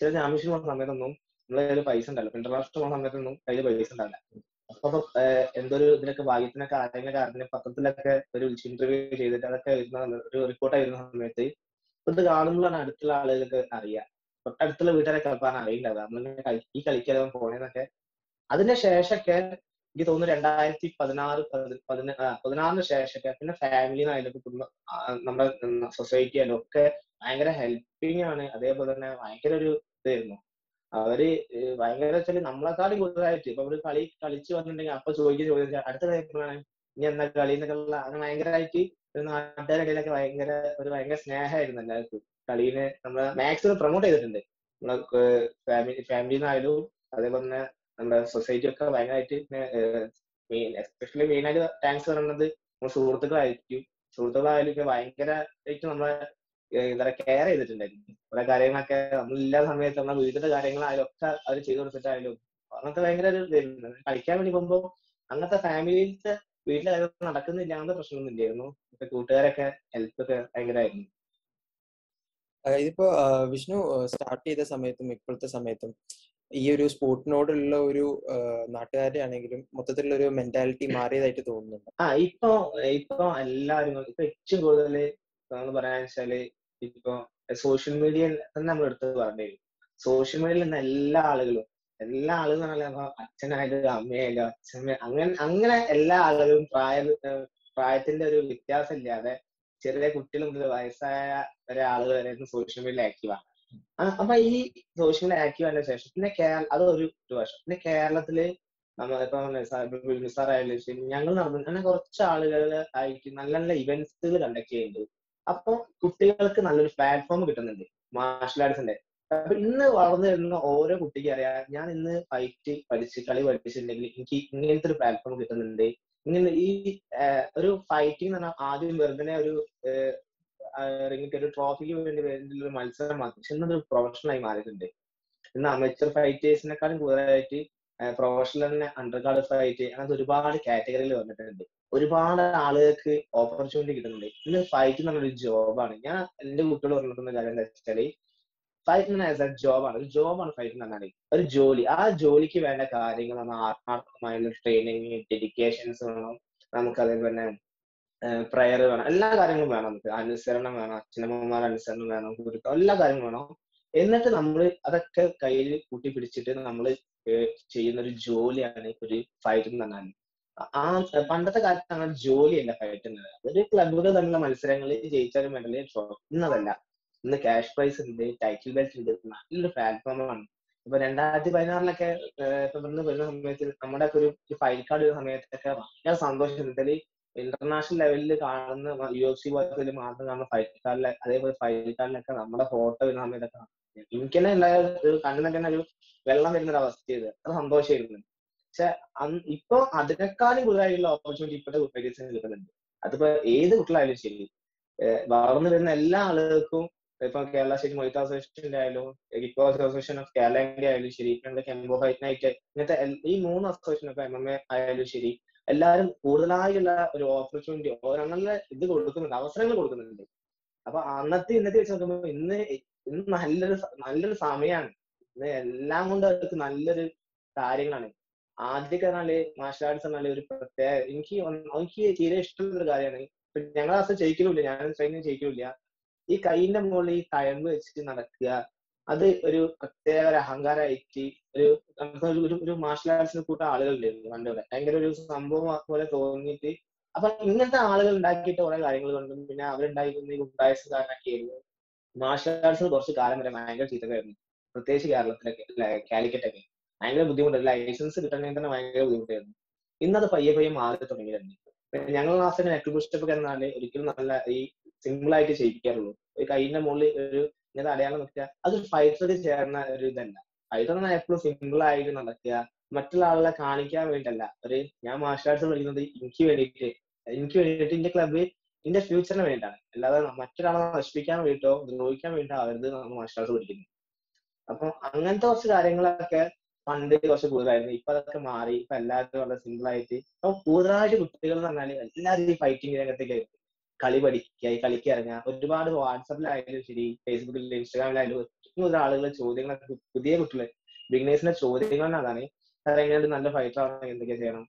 ചില ചാമ്പ്യൻഷിപ്പ് പോകുന്ന സമയത്തൊന്നും നമ്മളെ കയ്യിൽ പൈസ ഉണ്ടല്ലോ ഇന്റർനാഷണൽ പോകുന്ന സമയത്തൊന്നും കയ്യിൽ പൈസ ഉണ്ടാവില്ല. അപ്പൊ എന്തൊരു ഇതിനൊക്കെ ഭാഗ്യത്തിനൊക്കെ ആരെങ്കിലും കാരണം പത്രത്തിലൊക്കെ ഒരു ഇന്റർവ്യൂ ചെയ്തിട്ട് അതൊക്കെ വരുന്ന ഒരു റിപ്പോർട്ടായി വരുന്ന സമയത്ത് ഇത് കാണുമ്പോഴാണ് അടുത്തുള്ള ആളുകൾക്ക് അറിയാം. തൊട്ടടുത്തുള്ള വീട്ടുകാരെ കളിപ്പാൻ അറിയില്ല. നമ്മളിങ്ങനെ ഈ കളിക്കാൻ പോണേന്നൊക്കെ. അതിന് ശേഷമൊക്കെ എനിക്ക് തോന്നുന്നു രണ്ടായിരത്തി പതിനാറ് പതിന പതിനാറിന് ശേഷമൊക്കെ പിന്നെ ഫാമിലിന്നായാലും കുടുംബ നമ്മുടെ സൊസൈറ്റി ആയാലും ഒക്കെ ഭയങ്കര ഹെൽപ്പിംഗ് ആണ്. അതേപോലെ തന്നെ ഭയങ്കര ഒരു ഇതായിരുന്നു. അവർ ഭയങ്കര വെച്ചാൽ നമ്മളെക്കാളും കൂടുതലായിട്ട് ഇപ്പൊ ഒരു കളി കളിച്ചു വന്നിട്ടുണ്ടെങ്കിൽ അപ്പൊ ചോദിക്കുന്ന ചോദിച്ചാൽ അടുത്ത കഴിയുമ്പോഴാണ് ഇനി എന്താ കളി എന്നൊക്കെയുള്ള അങ്ങനെ ഭയങ്കരമായിട്ട് ഒരു നാട്ടുകാരുടെ ഇടയിലൊക്കെ ഭയങ്കര ഒരു ഭയങ്കര സ്നേഹമായിരുന്നു എല്ലാവർക്കും. കളീനെ നമ്മളെ മാക്സിമം പ്രൊമോട്ട് ചെയ്തിട്ടുണ്ട്. നമ്മളെ ഫാമിലി ഫാമിലിന്നായാലും അതേപോലെ തന്നെ നമ്മുടെ സൊസൈറ്റി ഒക്കെ ഭയങ്കരമായിട്ട് മെയിൻ എസ്പെഷ്യലി മെയിൻ ആയിട്ട് താങ്ക്സ് പറയുന്നത് നമ്മുടെ സുഹൃത്തുക്കളായിരിക്കും. സുഹൃത്തുക്കളായാലും ഭയങ്കരമായിട്ട് നമ്മളെ പറയുക കെയർ ചെയ്തിട്ടുണ്ടായിരുന്നു. കുറെ കാര്യങ്ങളൊക്കെ നമ്മളില്ലാ സമയത്ത് നമ്മളെ വീട്ടിലെ കാര്യങ്ങളായാലും ഒക്കെ അവർ ചെയ്തു കൊടുത്തിട്ടായാലും അങ്ങനത്തെ ഭയങ്കര ഒരു ഇതായിരുന്നു. കളിക്കാൻ വേണ്ടി പോകുമ്പോ അങ്ങനത്തെ ഫാമിലിയിലത്തെ വീട്ടിലെ കാര്യം നടക്കുന്നില്ല അങ്ങനത്തെ പ്രശ്നമൊന്നും ഇല്ലായിരുന്നു. കൂട്ടുകാരൊക്കെ ഹെൽപ്പ് ഒക്കെ ഭയങ്കരമായിരുന്നു ഇതിപ്പോ വിഷ്ണു സ്റ്റാർട്ട് ചെയ്ത സമയത്തും ഇപ്പോഴത്തെ സമയത്തും ഈ ഒരു സ്പോർട്ടിനോടുള്ള ഒരു നാട്ടുകാരുടെ ആണെങ്കിലും മൊത്തത്തിലുള്ള ഒരു മെന്റാലിറ്റി മാറിയതായിട്ട് തോന്നുന്നുണ്ട്. ആ ഇപ്പൊ ഇപ്പൊ എല്ലാവരും ഇപ്പൊ ഏറ്റവും കൂടുതൽ നമ്മൾ പറയാന്ന് വെച്ചാൽ ഇപ്പൊ സോഷ്യൽ മീഡിയ തന്നെ നമ്മൾ എടുത്ത് പറഞ്ഞു സോഷ്യൽ മീഡിയയിൽ നിന്ന് എല്ലാ ആളുകളും എല്ലാ ആളുകളും പറഞ്ഞാൽ അച്ഛനായാലും അമ്മയായാലും അച്ഛമ്മ അങ്ങനെ അങ്ങനെ എല്ലാ ആളുകളും പ്രായ പ്രായത്തിന്റെ ഒരു വ്യത്യാസം ഇല്ലാതെ ചെറിയ കുട്ടികൾ മുതൽ വയസ്സായ വരെ ആളുകൾ വരെ സോഷ്യൽ മീഡിയയിൽ ആക്റ്റീവാണ് അപ്പൊ ഈ സോഷ്യൽ മീഡിയ ആക്റ്റീവ് ആയതിനു ശേഷം പിന്നെ കേരള അത് ഒരു വശം പിന്നെ കേരളത്തിൽ നമ്മളിപ്പോ നിസാറായാലും ശരി ഞങ്ങൾ നടന്നു അങ്ങനെ കുറച്ച് ആളുകൾ ആയിട്ട് നല്ല നല്ല ഇവന്റ്സുകൾ കണ്ടക്ട് ചെയ്യുന്നുണ്ട്. അപ്പൊ കുട്ടികൾക്ക് നല്ലൊരു പ്ലാറ്റ്ഫോം കിട്ടുന്നുണ്ട് മാർഷൽ ആർട്സിന്റെ അപ്പൊ ഇന്ന് വളർന്നു വരുന്ന ഓരോ കുട്ടിക്ക് അറിയാം ഞാൻ ഇന്ന് ഫൈറ്റ് പഠിച്ച് കളി പഠിച്ചിട്ടുണ്ടെങ്കിൽ എനിക്ക് ഇങ്ങനത്തെ ഒരു പ്ലാറ്റ്ഫോം കിട്ടുന്നുണ്ട്. ഇങ്ങനെ ഈ ഒരു ഫൈറ്റിംഗ് എന്ന് പറഞ്ഞാൽ ആദ്യം വെറുതെ ഒരു റിങ്ങിക്ക് ഒരു ട്രോഫിക്ക് വേണ്ടി വേണ്ടിയുള്ള ഒരു മത്സരം മാത്രം. പക്ഷെ ഇന്നൊരു പ്രൊഫഷണൽ ആയി മാറിയിട്ടുണ്ട്. ഇന്ന് അമേച്ചർ ഫൈറ്റേഴ്സിനെക്കാളും കൂടുതലായിട്ട് പ്രൊഫഷണൽ തന്നെ അണ്ടർ കാർഡ് ഫൈറ്റ് അങ്ങനത്തെ ഒരുപാട് കാറ്റഗറിയിൽ വന്നിട്ടുണ്ട്. ഒരുപാട് ആളുകൾക്ക് ഓപ്പർച്യൂണിറ്റി കിട്ടുന്നുണ്ട്. ഇന്ന് ഫൈറ്റ് എന്ന് പറഞ്ഞൊരു ജോബാണ് ഞാൻ എന്റെ കുട്ടികൾ പറഞ്ഞിട്ടുള്ള കാര്യം എന്താ വെച്ചാൽ ഫൈറ്റ് ആസ് എ ജോബാണ് ഒരു ജോബാണ് ഫൈറ്റ് എന്ന് പറഞ്ഞാൽ ഒരു ജോലി. ആ ജോലിക്ക് വേണ്ട കാര്യങ്ങൾ ആത്മാർത്ഥമായുള്ള ട്രെയിനിങ് ഡെഡിക്കേഷൻസ് വേണം. നമുക്ക് അതേപോലെ പ്രയർ വേണം. എല്ലാ കാര്യങ്ങളും വേണം നമുക്ക്. അനുസരണം വേണം. അച്ഛനമ്മമാരുടെ അനുസരണം വേണം. ഗുരുക്കൾ എല്ലാ കാര്യങ്ങളും വേണം. എന്നിട്ട് നമ്മൾ അതൊക്കെ കയ്യിൽ കൂട്ടി പിടിച്ചിട്ട് നമ്മൾ ചെയ്യുന്ന ഒരു ജോലിയാണ് ഒരു ഫൈറ്റ് എന്ന് പറഞ്ഞാൽ ആ പണ്ടത്തെ കാലത്ത് അങ്ങനെ ജോലിയല്ല ഫൈറ്റ് ഒരു അതൊരു ക്ലബുകൾ തമ്മിലുള്ള മത്സരങ്ങളിൽ ജയിച്ചാലും മെഡലേ ഇന്നതല്ല ഇന്ന് ക്യാഷ് പ്രൈസ് ഉണ്ട് ടൈറ്റിൽ ബെൽറ്റ് ഉണ്ട് നല്ലൊരു പ്ലാറ്റ്ഫോമാണ് ഇപ്പൊ രണ്ടായിരത്തി പതിനാറിലൊക്കെ തുടർന്ന് വരുന്ന സമയത്ത് നമ്മുടെ ഒക്കെ ഒരു ഫൈൽ കാർഡ് വരുന്ന സമയത്തൊക്കെ ഭയങ്കര സന്തോഷം. എന്തായാലും ഇന്റർനാഷണൽ ലെവലിൽ കാണുന്ന യു എഫ് സി പോലത്തെ മാത്രം കാണുന്ന ഫൈൽ കാർഡിലെ അതേപോലെ ഫൈൽ കാർഡിലൊക്കെ നമ്മുടെ ഫോട്ടോ വരുന്ന സമയത്തൊക്കെ എനിക്ക് തന്നെ ഉണ്ടായ ഒരു കണ്ണിനൊക്കെ ഒരു വെള്ളം വരുന്ന ഒരു അവസ്ഥയത് അത് സന്തോഷമായിരുന്നു പക്ഷെ ഇപ്പൊ അതിനേക്കാളും കൂടുതലായിട്ടുള്ള ഓപ്പർച്യൂണിറ്റി ഇപ്പോഴത്തെ കുട്ടികൾക്ക് കിട്ടുന്നുണ്ട്. അതിപ്പോ ഏത് കുട്ടികളായാലും ശരി വളർന്നു വരുന്ന എല്ലാ ആളുകൾക്കും ഇപ്പൊ കേരള സ്റ്റേറ്റ് മൊയ്ത്ത അസോസിയേഷന്റെ ആയാലും ഇക്കോ അസോസിയേഷൻ ഓഫ് കേരളന്റെ ആയാലും ശരി പിന്നെ കെമ്പോ ഫൈറ്റ് നൈറ്റ് ഇങ്ങനത്തെ ഈ മൂന്ന് അസോസിയേഷൻ ഒക്കെ എം എം എ ആയാലും ശരി എല്ലാവരും കൂടുതലായുള്ള ഒരു ഓപ്പർച്യൂണിറ്റി ഓരോന്നുള്ള ഇത് കൊടുക്കുന്നുണ്ട് അവസരങ്ങൾ കൊടുക്കുന്നുണ്ട്. അപ്പൊ അന്നത്തെ ഇന്നത്തെ വെച്ച് നോക്കുമ്പോൾ ഇന്ന് ഇന്ന് നല്ലൊരു നല്ലൊരു സമയമാണ് ഇന്ന് എല്ലാം കൊണ്ട് അവർക്ക് നല്ലൊരു കാര്യങ്ങളാണ്. ആദ്യമൊക്കെ പറഞ്ഞാൽ മാർഷൽ ആർട്സ് പറഞ്ഞാൽ ഒരു പ്രത്യേക എനിക്ക് എനിക്ക് തീരെ ഇഷ്ടമുള്ള ഒരു കാര്യമാണ് ഞങ്ങൾ അസം ചെയ്യിക്കലില്ല ഞാൻ ട്രെയിനിങ് ചെയ്യിക്കലില്ല ഈ കൈയിന്റെ മുകളിൽ ഈ തഴമ്പ് വെച്ചിട്ട് നടക്കുക. അത് ഒരു പ്രത്യേക ഒരു അഹങ്കാരമായിട്ട് ഒരു ഒരു ഒരു മാർഷൽ ആർട്സിന് കൂട്ട ആളുകളുണ്ടായിരുന്നു പണ്ടുപോലെ ഭയങ്കര ഒരു സംഭവം പോലെ തോന്നിയിട്ട് അപ്പൊ ഇങ്ങനത്തെ ആളുകൾ ഉണ്ടാക്കിയിട്ട് കുറെ കാര്യങ്ങൾ കൊണ്ടും. പിന്നെ അവരുണ്ടായിരുന്ന ഈ ഗുണ്ടായസ് കാരണമൊക്കെയായിരുന്നു മാർഷൽ ആർട്സിന് കുറച്ച് കാലം വരെ ഭയങ്കര ചീത്തക്കായിരുന്നു. പ്രത്യേകിച്ച് കേരളത്തിലൊക്കെ കാലിക്കറ്റൊക്കെ. ഭയങ്കര ബുദ്ധിമുട്ടാണ്. ലൈസൻസ് കിട്ടണമെങ്കിൽ തന്നെ ഭയങ്കര ബുദ്ധിമുട്ടായിരുന്നു. ഇന്നത് പയ്യെ പയ്യെ മാറി തുടങ്ങിയിരുന്നു ഞങ്ങൾ ക്ലാസ്സിൽ നെറ്റ് സ്റ്റെപ്പ് എന്നാൽ ഒരിക്കലും നല്ല ഈ സിമ്പിൾ ആയിട്ട് ചെയ്യിക്കാറുള്ളൂ. ഒരു കൈയിന്റെ മുകളിൽ ഒരു ഇങ്ങനെ അടയാളം വെക്കുക അതൊരു ഫൈറ്ററിൽ ചേർന്ന ഒരു ഇതല്ല. ഫൈറ്റർ എന്നാൽ എപ്പോഴും സിമ്പിൾ ആയിട്ട് നടക്കുക. മറ്റുള്ള ആളുകളെ കാണിക്കാൻ വേണ്ടിയല്ല ഒരു ഞാൻ മാർഷൽ ആർട്സ് പഠിക്കുന്നത് എനിക്ക് വേണ്ടിയിട്ട്. എനിക്ക് വേണ്ടിയിട്ട് എന്റെ ക്ലബ് എന്റെ ഫ്യൂച്ചറിന് വേണ്ടിയിട്ടാണ്. അല്ലാതെ മറ്റൊരാളെ നശിപ്പിക്കാൻ വേണ്ടിയിട്ടോ ദ്രോഹിക്കാൻ വേണ്ടിയിട്ടോ അവരുത് നമ്മൾ മാർഷൽ ആർട്സ് പഠിക്കുന്നത് അപ്പൊ അങ്ങനത്തെ കുറച്ച് കാര്യങ്ങളൊക്കെ പണ്ട് കുറച്ച് കൂടുതലായിരുന്നു. ഇപ്പൊ അതൊക്കെ മാറി. ഇപ്പൊ എല്ലാവരും വളരെ സിമ്പിൾ ആയിട്ട്. അപ്പൊ കൂടുതലായിട്ട് കുട്ടികൾ എന്ന് പറഞ്ഞാൽ എല്ലാവരും ഈ ഫൈറ്റിംഗ് രംഗത്തേക്ക് കളി പഠിക്കുക ഈ കളിക്ക് ഇറങ്ങുക ഒരുപാട് വാട്സപ്പിലായാലും ശരി ഫേസ്ബുക്കിൽ ഇൻസ്റ്റാഗ്രാമിലായാലും കൂടുതൽ ആളുകൾ ചോദ്യങ്ങളൊക്കെ പുതിയ കുട്ടികളെ ബിഗിനേഴ്സിന്റെ ചോദ്യങ്ങൾ അതാണ് എങ്ങനെയാണ് നല്ല ഫൈറ്റർ ആവണമെങ്കിൽ എന്തൊക്കെ ചെയ്യണം?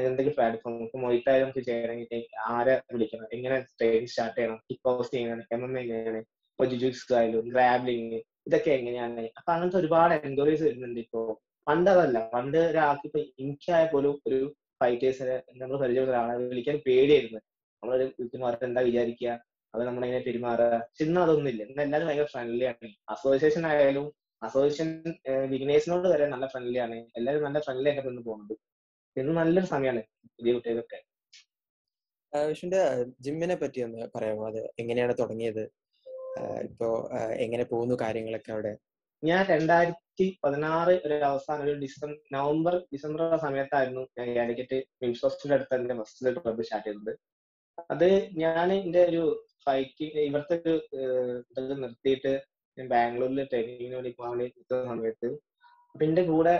എന്തൊക്കെ പ്ലാറ്റ്ഫോം ഇപ്പൊ മൊയ്ത്തായാലും നമുക്ക് ചെയ്യണമെങ്കിൽ ആരെ വിളിക്കണം? എങ്ങനെ ട്രെയിനിങ് സ്റ്റാർട്ട് ചെയ്യണം? കിക്ക് ഹൗസ് ചെയ്യണം? എം എം എ ചെയ്യണം? ഇപ്പൊ ജുജുക്സ് ആയാലും ഗ്രാബ്ലിങ് ഇതൊക്കെ എങ്ങനെയാണ്? അപ്പൊ അങ്ങനത്തെ ഒരുപാട് എൻക്വയറീസ് വരുന്നുണ്ട് ഇപ്പോ. പണ്ട് അതല്ല പണ്ട് ഒരാൾക്ക് ഇപ്പൊ എനിക്കായ പോലും ഒരു ഫൈറ്റേഴ്സിനെ നമ്മൾ പരിചയമുള്ള ഒരാളെ വിളിക്കാൻ പേടിയായിരുന്നു. നമ്മളൊരു വിളിക്കുന്ന എന്താ വിചാരിക്കുക? അത് നമ്മളിങ്ങനെ പെരുമാറുക? പക്ഷെ ഇന്ന് അതൊന്നുമില്ല ഇന്ന് എല്ലാവരും ഭയങ്കര ഫ്രണ്ട്ലി ആണ്. അസോസിയേഷൻ ആയാലും അസോസിയേഷൻ ബിഗിനേഴ്സിനോട് വരെ നല്ല ഫ്രണ്ട്ലി ആണ്. എല്ലാവരും നല്ല ഫ്രണ്ട്ലി ആയിട്ട് നിന്ന് പോകുന്നുണ്ട്. ഇന്ന് നല്ലൊരു സമയമാണ് പുതിയ കുട്ടികൾക്കൊക്കെ വിഷുവിന്റെ ജിമ്മിനെ പറ്റി ഒന്ന് പറയാമോ? അത് എങ്ങനെയാണ് തുടങ്ങിയത്? ഇപ്പോ എങ്ങനെ പോകുന്നു കാര്യങ്ങളൊക്കെ അവിടെ? ഞാൻ രണ്ടായിരത്തി പതിനാറ് ഒരു അവസാനം ഒരു ഡിസംബർ നവംബർ ഡിസംബർ സമയത്തായിരുന്നു ഞാൻ കാലിക്കറ്റ് മിംസ് ഹോസ്പിറ്റലിന്റെ അടുത്ത് എന്റെ ഫസ്റ്റ് ക്ലബ്ബ് സ്റ്റാർട്ട് ചെയ്തത്. അത് ഞാൻ എന്റെ ഒരു ഹൈക്കിംഗ് ഇവിടുത്തെ ഒരു ഇതൊക്കെ നിർത്തിയിട്ട് ഞാൻ ബാംഗ്ലൂരിൽ ട്രെയിനിങ്ങിന് വേണ്ടി പോകാൻ വേണ്ടി നിൽക്കുന്ന സമയത്ത് അപ്പൊ എന്റെ കൂടെ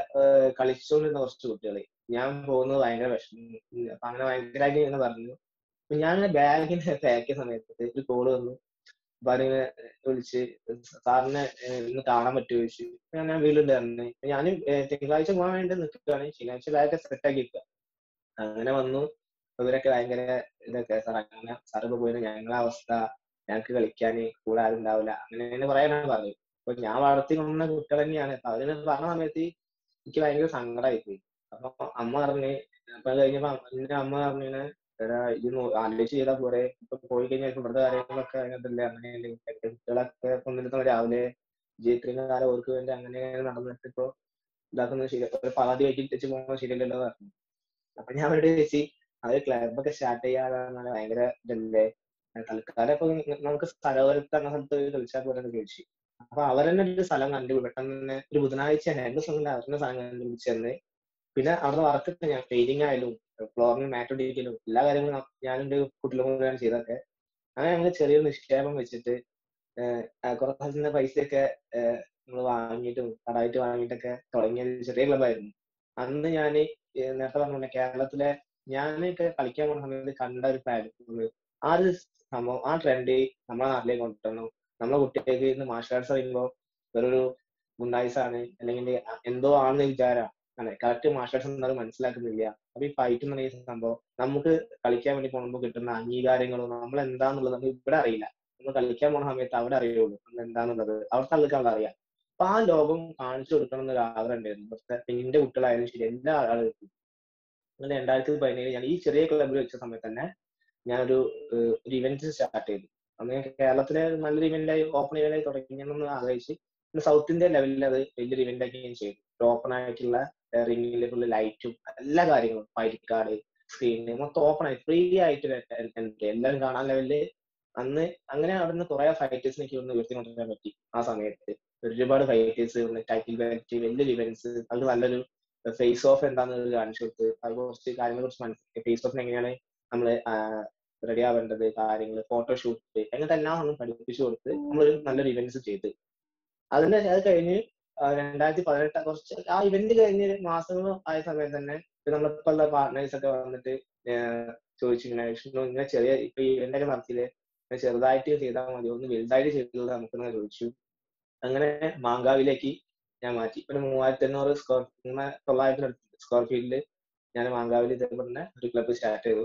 കളിച്ചോണ്ടിരുന്ന കുറച്ച് കുട്ടികളെ. ഞാൻ പോകുന്നത് ഭയങ്കര വിഷമം. അപ്പൊ അങ്ങനെ ഭയങ്കരമായിട്ട് എന്ന് പറഞ്ഞു. അപ്പൊ ഞാൻ ബാഗിന്റെ പാക്കിയ സമയത്ത് ഒരു കോൾ വന്നു. അതിങ്ങനെ വിളിച്ച് സാറിനെ ഇന്ന് കാണാൻ പറ്റുമോ ചോദിച്ചു. ഞാൻ ഞാൻ വീട്ടിലുണ്ടായിരുന്നു ഞാനും തിങ്കളാഴ്ച പോകാൻ വേണ്ടി നിൽക്കുകയാണ്. ശനിയാഴ്ച ബാഗ് സെറ്റ് ആക്കി വെക്കുക അങ്ങനെ വന്നു. ഇവരൊക്കെ ഭയങ്കര ഇതൊക്കെ സാർ അങ്ങനെ സാർ ഇപ്പൊ പോയിട്ട് ഞങ്ങളെ അവസ്ഥ ഞങ്ങൾക്ക് കളിക്കാൻ കൂടെ ആരും ഉണ്ടാവില്ല. അങ്ങനെ തന്നെ പറയാനാണ് പറഞ്ഞു. അപ്പൊ ഞാൻ വളർത്തി കൊണ്ടുവന്ന കുട്ടികൾ തന്നെയാണ്. അപ്പൊ അവർ പറഞ്ഞ സമയത്ത് എനിക്ക് ഭയങ്കര സങ്കടമായി പോയി അപ്പൊ അമ്മ പറഞ്ഞു അപ്പൊ അത് കഴിഞ്ഞപ്പോ അമ്മ എടാ ഇത് ആലോചിച്ച് ചെയ്താൽ പോരെ. ഇപ്പൊ പോയി കഴിഞ്ഞാൽ ഇവിടുത്തെ കാര്യങ്ങളൊക്കെ അതിനകത്തല്ലേ. അങ്ങനെ കുട്ടികളൊക്കെ കൊണ്ടിരുന്ന രാവിലെ ജയിക്കുന്ന കാലം ഓർക്ക് വേണ്ടി അങ്ങനെ നടന്നിട്ട് ഇപ്പൊ ഇതാക്കുന്നത് ശരി പാതി വൈകി വെച്ച് പോകുന്നത് ശരിയല്ലല്ലോ പറഞ്ഞു അപ്പൊ ഞാൻ അവരോട് ചേച്ചി അത് ക്ലബൊക്കെ സ്റ്റാർട്ട് ചെയ്യാതാണ് ഭയങ്കര ഇതല്ലേ. തൽക്കാലം ഇപ്പൊ നമുക്ക് സ്ഥലവരത്ത് അങ്ങനെ സ്ഥലത്ത് കളിച്ചാൽ പോലെ ചോദിച്ചു അപ്പൊ അവരെന്നെ ഒരു സ്ഥലം കണ്ടു പെട്ടെന്ന് തന്നെ ഒരു ബുധനാഴ്ച രണ്ട് ദിവസം കൊണ്ട് അവരുടെ സ്ഥലം കണ്ടുപിടിച്ചു തന്നെ. പിന്നെ അവിടെ വർക്ക് ഞാൻ പെയിന്റിംഗ് ആയാലും ഫ്ലോറിന് മാറ്റ് ഇടിക്കലും എല്ലാ കാര്യങ്ങളും ഞാനും എന്റെ കുട്ടികളും ചെയ്തൊക്കെ അങ്ങനെ ഞങ്ങൾ ചെറിയൊരു നിക്ഷേപം വെച്ചിട്ട് കുറെ സ്ഥലത്തിന്റെ പൈസയൊക്കെ നമ്മൾ വാങ്ങിയിട്ടും കടായിട്ട് വാങ്ങിയിട്ടൊക്കെ തുടങ്ങിയ ചെറിയ ക്ലബായിരുന്നു. അന്ന് ഞാൻ നേരത്തെ പറഞ്ഞ കേരളത്തിലെ ഞാനൊക്കെ കളിക്കാൻ പോകുന്ന സമയത്ത് കണ്ട ഒരു പ്ലാറ്റ്ഫോം ആ ഒരു സംഭവം ആ ട്രെൻഡ് നമ്മളെ നാട്ടിലേക്ക് കൊണ്ടുവരണം നമ്മളെ കുട്ടികൾക്ക് ഇന്ന് മാർഷൽ ആർട്സ് പറയുമ്പോൾ വേറൊരു ഗുണ്ടായിസാണ് അല്ലെങ്കിൽ എന്തോ ആണെന്ന് വിചാരം. അല്ലെ കറക്റ്റ് മാർഷൽ ആർട്സ് എന്നത് മനസ്സിലാക്കുന്നില്ല. അപ്പൊ ഈ ഫൈറ്റ് എന്ന് പറയുന്ന സംഭവം നമുക്ക് കളിക്കാൻ വേണ്ടി പോകുമ്പോൾ കിട്ടുന്ന അംഗീകാരങ്ങളും നമ്മൾ എന്താന്നുള്ളത് നമുക്ക് ഇവിടെ അറിയില്ല. നമ്മൾ കളിക്കാൻ പോണ സമയത്ത് അവിടെ അറിയുള്ളൂ നമ്മൾ എന്താന്നുള്ളത്. അവിടുത്തെ ആൾക്ക് അവിടെ അറിയാം. അപ്പൊ ആ ലോകം കാണിച്ചു കൊടുക്കണം എന്നൊരു ആഗ്രഹം ഉണ്ടായിരുന്നു. എന്റെ കുട്ടികളായാലും ശരി എല്ലാ ആളുകൾക്കും. അങ്ങനെ രണ്ടായിരത്തി പതിനേഴ് ഞാൻ ഈ ചെറിയ ക്ലബിൽ വെച്ച സമയത്ത് തന്നെ ഞാനൊരു ഒരു ഇവന്റ് സ്റ്റാർട്ട് ചെയ്തു. അന്ന് ഞാൻ കേരളത്തിലെ നല്ലൊരു ഇവന്റായി ഓപ്പൺ ഇവന്റായി തുടങ്ങിയെന്ന് ആഗ്രഹിച്ച് സൗത്ത് ഇന്ത്യ ലെവലിൽ അത് വലിയൊരു ഇവന്റ് ആക്കി ഞാൻ ചെയ്തു ഓപ്പൺ ആയിട്ടുള്ള റിംഗിലേക്കുള്ള ലൈറ്റും എല്ലാ കാര്യങ്ങളും കാർഡ് സ്ക്രീന് മൊത്തം ഓപ്പൺ ആയി ഫ്രീ ആയിട്ട്. എല്ലാവരും കാണാൻ ലെവലിൽ അന്ന് അങ്ങനെ അവിടുന്ന് കുറെ ഫൈറ്റേഴ്സിനെ എനിക്ക് ഒന്ന് ഉയർത്തിക്കൊണ്ടുവരാൻ പറ്റി ആ സമയത്ത്. ഒരുപാട് ഫൈറ്റേഴ്സ് ടൈറ്റിൽ ബാറ്റ് വലിയൊരു ഇവന്റ്സ് അത് നല്ലൊരു ഫേസ് ഓഫ് എന്താണെന്ന് കാണിച്ചു കൊടുത്ത്. അത് കുറച്ച് കാര്യങ്ങളെ കുറിച്ച് മനസ്സിലാക്കി. ഫേസ് ഓഫിന് എങ്ങനെയാണ് നമ്മൾ റെഡി ആവേണ്ടത് കാര്യങ്ങൾ ഫോട്ടോഷൂട്ട് അങ്ങനത്തെ എല്ലാം നമ്മൾ പഠിപ്പിച്ചു കൊടുത്ത് നമ്മളൊരു നല്ലൊരു ഇവന്റ്സ് ചെയ്ത്. അതിന്റെ അത് കഴിഞ്ഞ് രണ്ടായിരത്തി പതിനെട്ട് കുറച്ച് ആ ഇവന്റ് കഴിഞ്ഞ മാസങ്ങൾ ആയ സമയത്ത് തന്നെ നമ്മളിപ്പോ ഉള്ള പാർട്ട്നേഴ്സ് ഒക്കെ വന്നിട്ട് ചോദിച്ചു ഇങ്ങനെ വിഷ്ണു ഇങ്ങനെ ചെറിയ ഇപ്പൊ ഇവന്റ് ഒക്കെ നടത്തിയില്ലേ? ചെറുതായിട്ട് ചെയ്താൽ മതി ഒന്ന് വലുതായിട്ട് ചെയ്തത് നമുക്ക് ചോദിച്ചു. അങ്ങനെ മാങ്കാവിലേക്ക് ഞാൻ മാറ്റി. ഇപ്പൊ മൂവായിരത്തി എണ്ണൂറ് സ്ക്വയർ തൊള്ളായിരത്തി സ്ക്വയർ ഫീറ്റിൽ ഞാൻ മാങ്കാവിൽ ഇതേപോലെ തന്നെ ഒരു ക്ലബ്ബ് സ്റ്റാർട്ട് ചെയ്തു.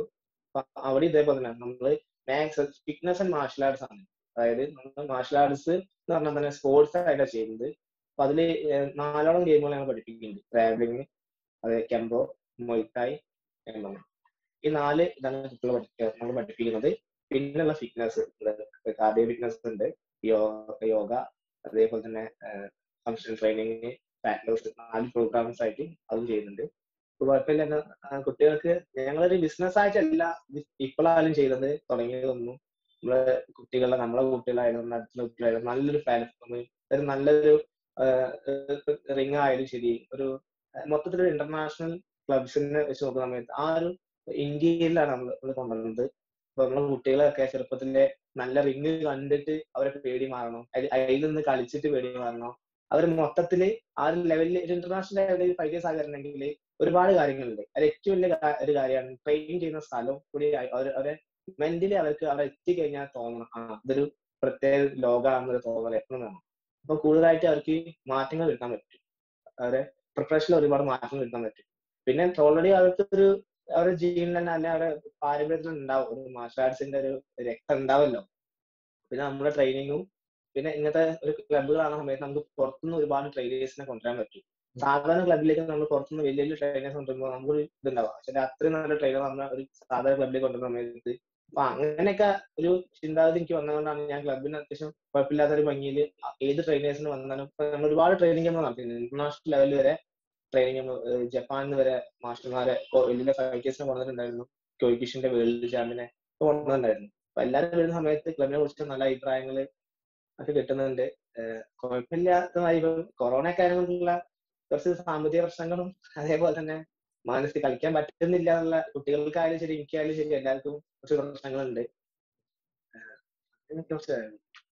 അവിടെ ഇതേപോലെ തന്നെ നമ്മൾ max fitness and martial arts ആണ്. അതായത് നമ്മൾ മാർഷൽ ആർട്സ് എന്ന് പറഞ്ഞാൽ തന്നെ സ്പോർട്സ് ആയിട്ടാണ് ചെയ്യുന്നത്. അപ്പൊ അതിൽ നാലോളം ഗെയിമുകൾ ഞങ്ങൾ പഠിപ്പിക്കുന്നുണ്ട്. ട്രാവലിംഗ് അതെ കെമ്പോ മൊയ്ത്തായി എംഎം ഈ നാല് ഇതാണ് കുട്ടികളെ നമ്മൾ പഠിപ്പിക്കുന്നത്. പിന്നെയുള്ള ഫിറ്റ്നസ് കാർഡിയോ ഫിറ്റ്നസ് ഉണ്ട്. യോഗ അതേപോലെ തന്നെ ഫങ്ഷൻ ട്രെയിനിങ് നാല് പ്രോഗ്രാംസ് ആയിട്ട് അതും ചെയ്യുന്നുണ്ട്. കുഴപ്പമില്ല. കുട്ടികൾക്ക് ഞങ്ങളൊരു ബിസിനസ് ആയിട്ടല്ല ഇപ്പോഴായാലും ചെയ്തത്. തുടങ്ങിയതൊന്നും നമ്മളെ കുട്ടികളെ നമ്മളെ കുട്ടികളായാലും കുട്ടികളായാലും നല്ലൊരു പ്ലാറ്റ്ഫോം ഒരു നല്ലൊരു റിംഗ് ആയാലും ശരി. ഒരു മൊത്തത്തിൽ ഇന്റർനാഷണൽ ക്ലബ്സിനെ വെച്ച് നോക്കുന്ന സമയത്ത് ആ ഒരു ഇന്ത്യയിലാണ് നമ്മൾ നമ്മൾ കൊണ്ടുവന്നത്. അപ്പൊ നമ്മളെ കുട്ടികളൊക്കെ ചെറുപ്പത്തിന്റെ നല്ല റിങ് കണ്ടിട്ട് അവരെ പേടി മാറണം. അതിൽ നിന്ന് കളിച്ചിട്ട് പേടി മാറണം. അവർ മൊത്തത്തിൽ ആ ഒരു ലെവലിൽ ഒരു ഇന്റർനാഷണൽ ലെവലിൽ പൈസ ആകണമെങ്കിൽ ഒരുപാട് കാര്യങ്ങളുണ്ട്. അത് ഏറ്റവും വലിയ ഒരു കാര്യമാണ് ട്രെയിൻ ചെയ്യുന്ന സ്ഥലം കൂടി അവരെ മെന്റലി അവർക്ക് അവിടെ എത്തിക്കഴിഞ്ഞാൽ തോന്നണം. ആ ഇതൊരു പ്രത്യേക ലോകമാണെന്നൊരു തോന്നൽ എപ്പോഴും വേണം. അപ്പൊ കൂടുതലായിട്ട് അവർക്ക് മാറ്റങ്ങൾ വരുത്താൻ പറ്റും. അവരെ പ്രിപ്പറേഷനിൽ ഒരുപാട് മാറ്റങ്ങൾ വരുത്താൻ പറ്റും. പിന്നെ ഓൾറെഡി അവർക്ക് ഒരു അവരുടെ ജീവനിൽ തന്നെ അല്ലെങ്കിൽ അവരുടെ പാരമ്പര്യത്തിൽ ഉണ്ടാവും. ഒരു മാർഷൽ ആർട്സിന്റെ ഒരു രക്തം ഉണ്ടാവല്ലോ. പിന്നെ നമ്മുടെ ട്രെയിനിങ്ങും പിന്നെ ഇങ്ങനത്തെ ഒരു ക്ലബുകളാണ് സമയത്ത് നമുക്ക് പുറത്തുനിന്ന് ഒരുപാട് ട്രെയിനേഴ്സിനെ കൊണ്ടുവരാൻ പറ്റും. സാധാരണ ക്ലബിലേക്ക് നമ്മൾ പുറത്തുനിന്ന് വലിയ വലിയ ട്രെയിനേഴ്സ് കൊണ്ടുവരുമ്പോൾ നമുക്കൊരു ഇതുണ്ടാവാം. പക്ഷെ അത്രയും നല്ല ട്രെയിനർ നമ്മൾ ഒരു സാധാരണ ക്ലബിലേക്ക് കൊണ്ടുവരുന്ന സമയത്ത് അപ്പൊ അങ്ങനെയൊക്കെ ഒരു ചിന്താഗതി എനിക്ക് വന്നതുകൊണ്ടാണ് ഞാൻ ക്ലബിന് അത്യാവശ്യം കുഴപ്പമില്ലാത്ത ഒരു ഭംഗിയിൽ ഏത് ട്രെയിനേഴ്സിന് വന്നാലും നമ്മൾ ഒരുപാട് ട്രെയിനിങ് നമ്മൾ നടത്തിയിട്ടുണ്ട്. ഇന്റർനാഷണൽ ലെവൽ വരെ ട്രെയിനിങ് ജപ്പാനിൽ വരെ മാസ്റ്റർമാരെ വലിയ ഫൈറ്റേഴ്സിനെ കൊണ്ടുവന്നിട്ടുണ്ടായിരുന്നു. കോയിക്കിഷിന്റെ വേൾഡ് ചാമ്പ്യനെ കൊണ്ടുവന്നിട്ടുണ്ടായിരുന്നു. അപ്പൊ എല്ലാവരും വരുന്ന സമയത്ത് ക്ലബിനെ കുറിച്ച് നല്ല അഭിപ്രായങ്ങൾ ഒക്കെ കിട്ടുന്നുണ്ട്. കുഴപ്പമില്ലാത്തതായി കൊറോണ കാര്യങ്ങളുള്ള കുറച്ച് സാമ്പത്തിക പ്രശ്നങ്ങളും അതേപോലെ തന്നെ മാനസിക കളിക്കാൻ പറ്റുന്നില്ല എന്നുള്ള കുട്ടികൾക്കായാലും ശരി എനിക്കായാലും ശരി എല്ലാവർക്കും കുറച്ച് പ്രശ്നങ്ങളുണ്ട് അതിനെ കുറിച്ച്